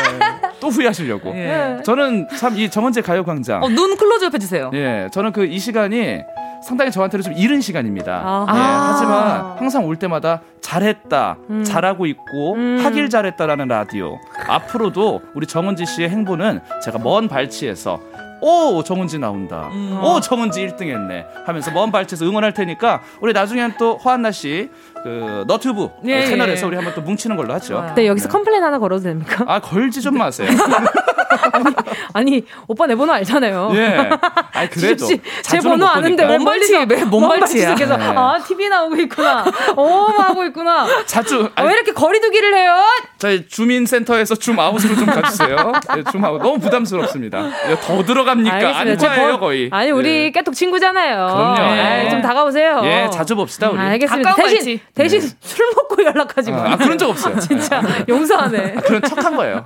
또 후회하시려고. 예. 저는 참 이 정원재 가요광장. 어, 눈 클로즈업 해주세요. 예, 저는 그 이 시간이 상당히 저한테는 좀 이른 시간입니다. 아. 예, 아. 하지만 항상 올 때마다 잘했다, 음. 잘하고 있고 음. 하길 잘했다라는 라디오. 앞으로도 우리 정은지 씨의 행보는 제가 먼 발치에서 오 정은지 나온다. 음. 오 정은지 1등했네. 하면서 먼 발치에서 응원할 테니까 우리 나중에는 또 허한나 씨 그 너튜브 예, 채널에서 예. 우리 한번 또 뭉치는 걸로 하죠. 네, 여기서 complain 하나 걸어도 됩니까? 아 걸지 좀 마세요. 아니, 오빠 내 번호 알잖아요. 예. 아 그래도 제 번호 못 아는데 왜- 먼 발치야. 계속 네. 아 TV 나오고 있구나. 어머 하고 있구나. 자주 아, 아니, 왜 이렇게 거리두기를 해요? 저희 주민센터에서 zoom out으로 좀 가주세요. 예, zoom out 너무 부담스럽습니다. 예, 더 들어갑니까? 알겠습니다. 번- 거의. 아니 우리 예. 깨톡 친구잖아요. 그럼요. 아이, 좀 다가오세요. 예, 자주 봅시다 우리. 아, 알겠습니다. 가까운 대신 발치. 대신 네. 술 먹고 연락하지 마. 아, 그런 적 없어요. 진짜 용서하네. 그런 척한 거예요.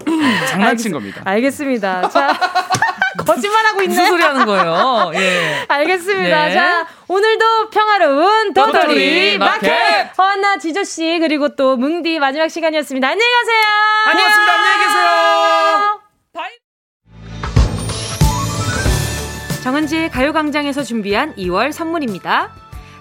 장난친 겁니다. 알겠습니다. 자, 거짓말하고 있네. 무슨 소리 하는 거예요? 예. 알겠습니다. 네. 자, 오늘도 평화로운 도토리 마켓! 마켓! 허한나 지조씨, 그리고 또 뭉디 마지막 시간이었습니다. 안녕히 가세요! 고맙습니다. 안녕히 계세요. 정은지의 가요광장에서 준비한 2월 선물입니다.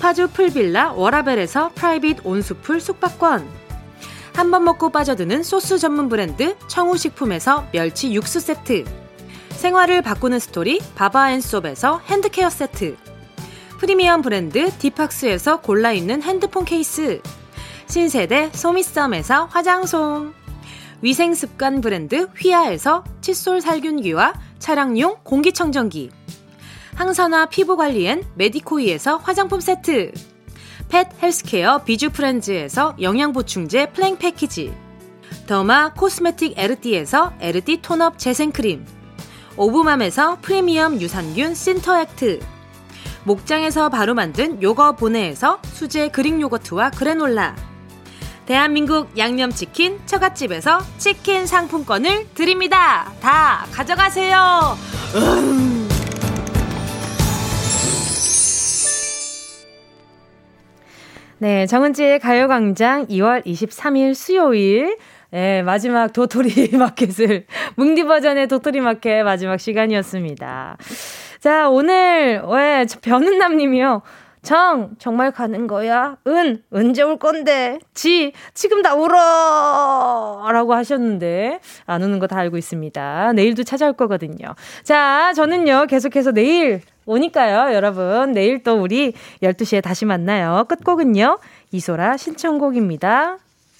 파주 pool villa 워라벨에서 private 온수풀 숙박권. 한 번 먹고 빠져드는 소스 전문 브랜드 청우식품에서 멸치 육수 세트. 생활을 바꾸는 스토리 바바앤솝에서 hand care 세트. 프리미엄 브랜드 디팍스에서 골라있는 핸드폰 케이스. 신세대 소미썸에서 화장솜. 위생습관 브랜드 휘하에서 칫솔 살균기와 차량용 공기청정기. 항산화 피부 관리엔 메디코이에서 화장품 세트. pet healthcare 비주 프렌즈에서 영양보충제 플랭 패키지. derma cosmetic 에르띠에서 에르띠 tone up 재생크림. 오브맘에서 프리미엄 유산균 신터액트. 목장에서 바로 만든 요거 보내에서 수제 Greek 요거트와 그래놀라. 대한민국 양념치킨 처갓집에서 치킨 상품권을 드립니다. 다 가져가세요. 음. 네, 정은지의 가요광장 2월 23일 수요일. 네, 마지막 도토리 마켓을, 뭉디 버전의 도토리 마켓 마지막 시간이었습니다. 자, 오늘, 왜, 변은남 님이요. 정, 정말 가는 거야? 은, 언제 올 건데? 지, 지금 다 울어! 라고 하셨는데, 안 우는 거 다 알고 있습니다. 내일도 찾아올 거거든요. 자, 저는요, 계속해서 내일 오니까요, 여러분. 내일 또 우리 12시에 다시 만나요. 끝곡은요, 이소라 신청곡입니다.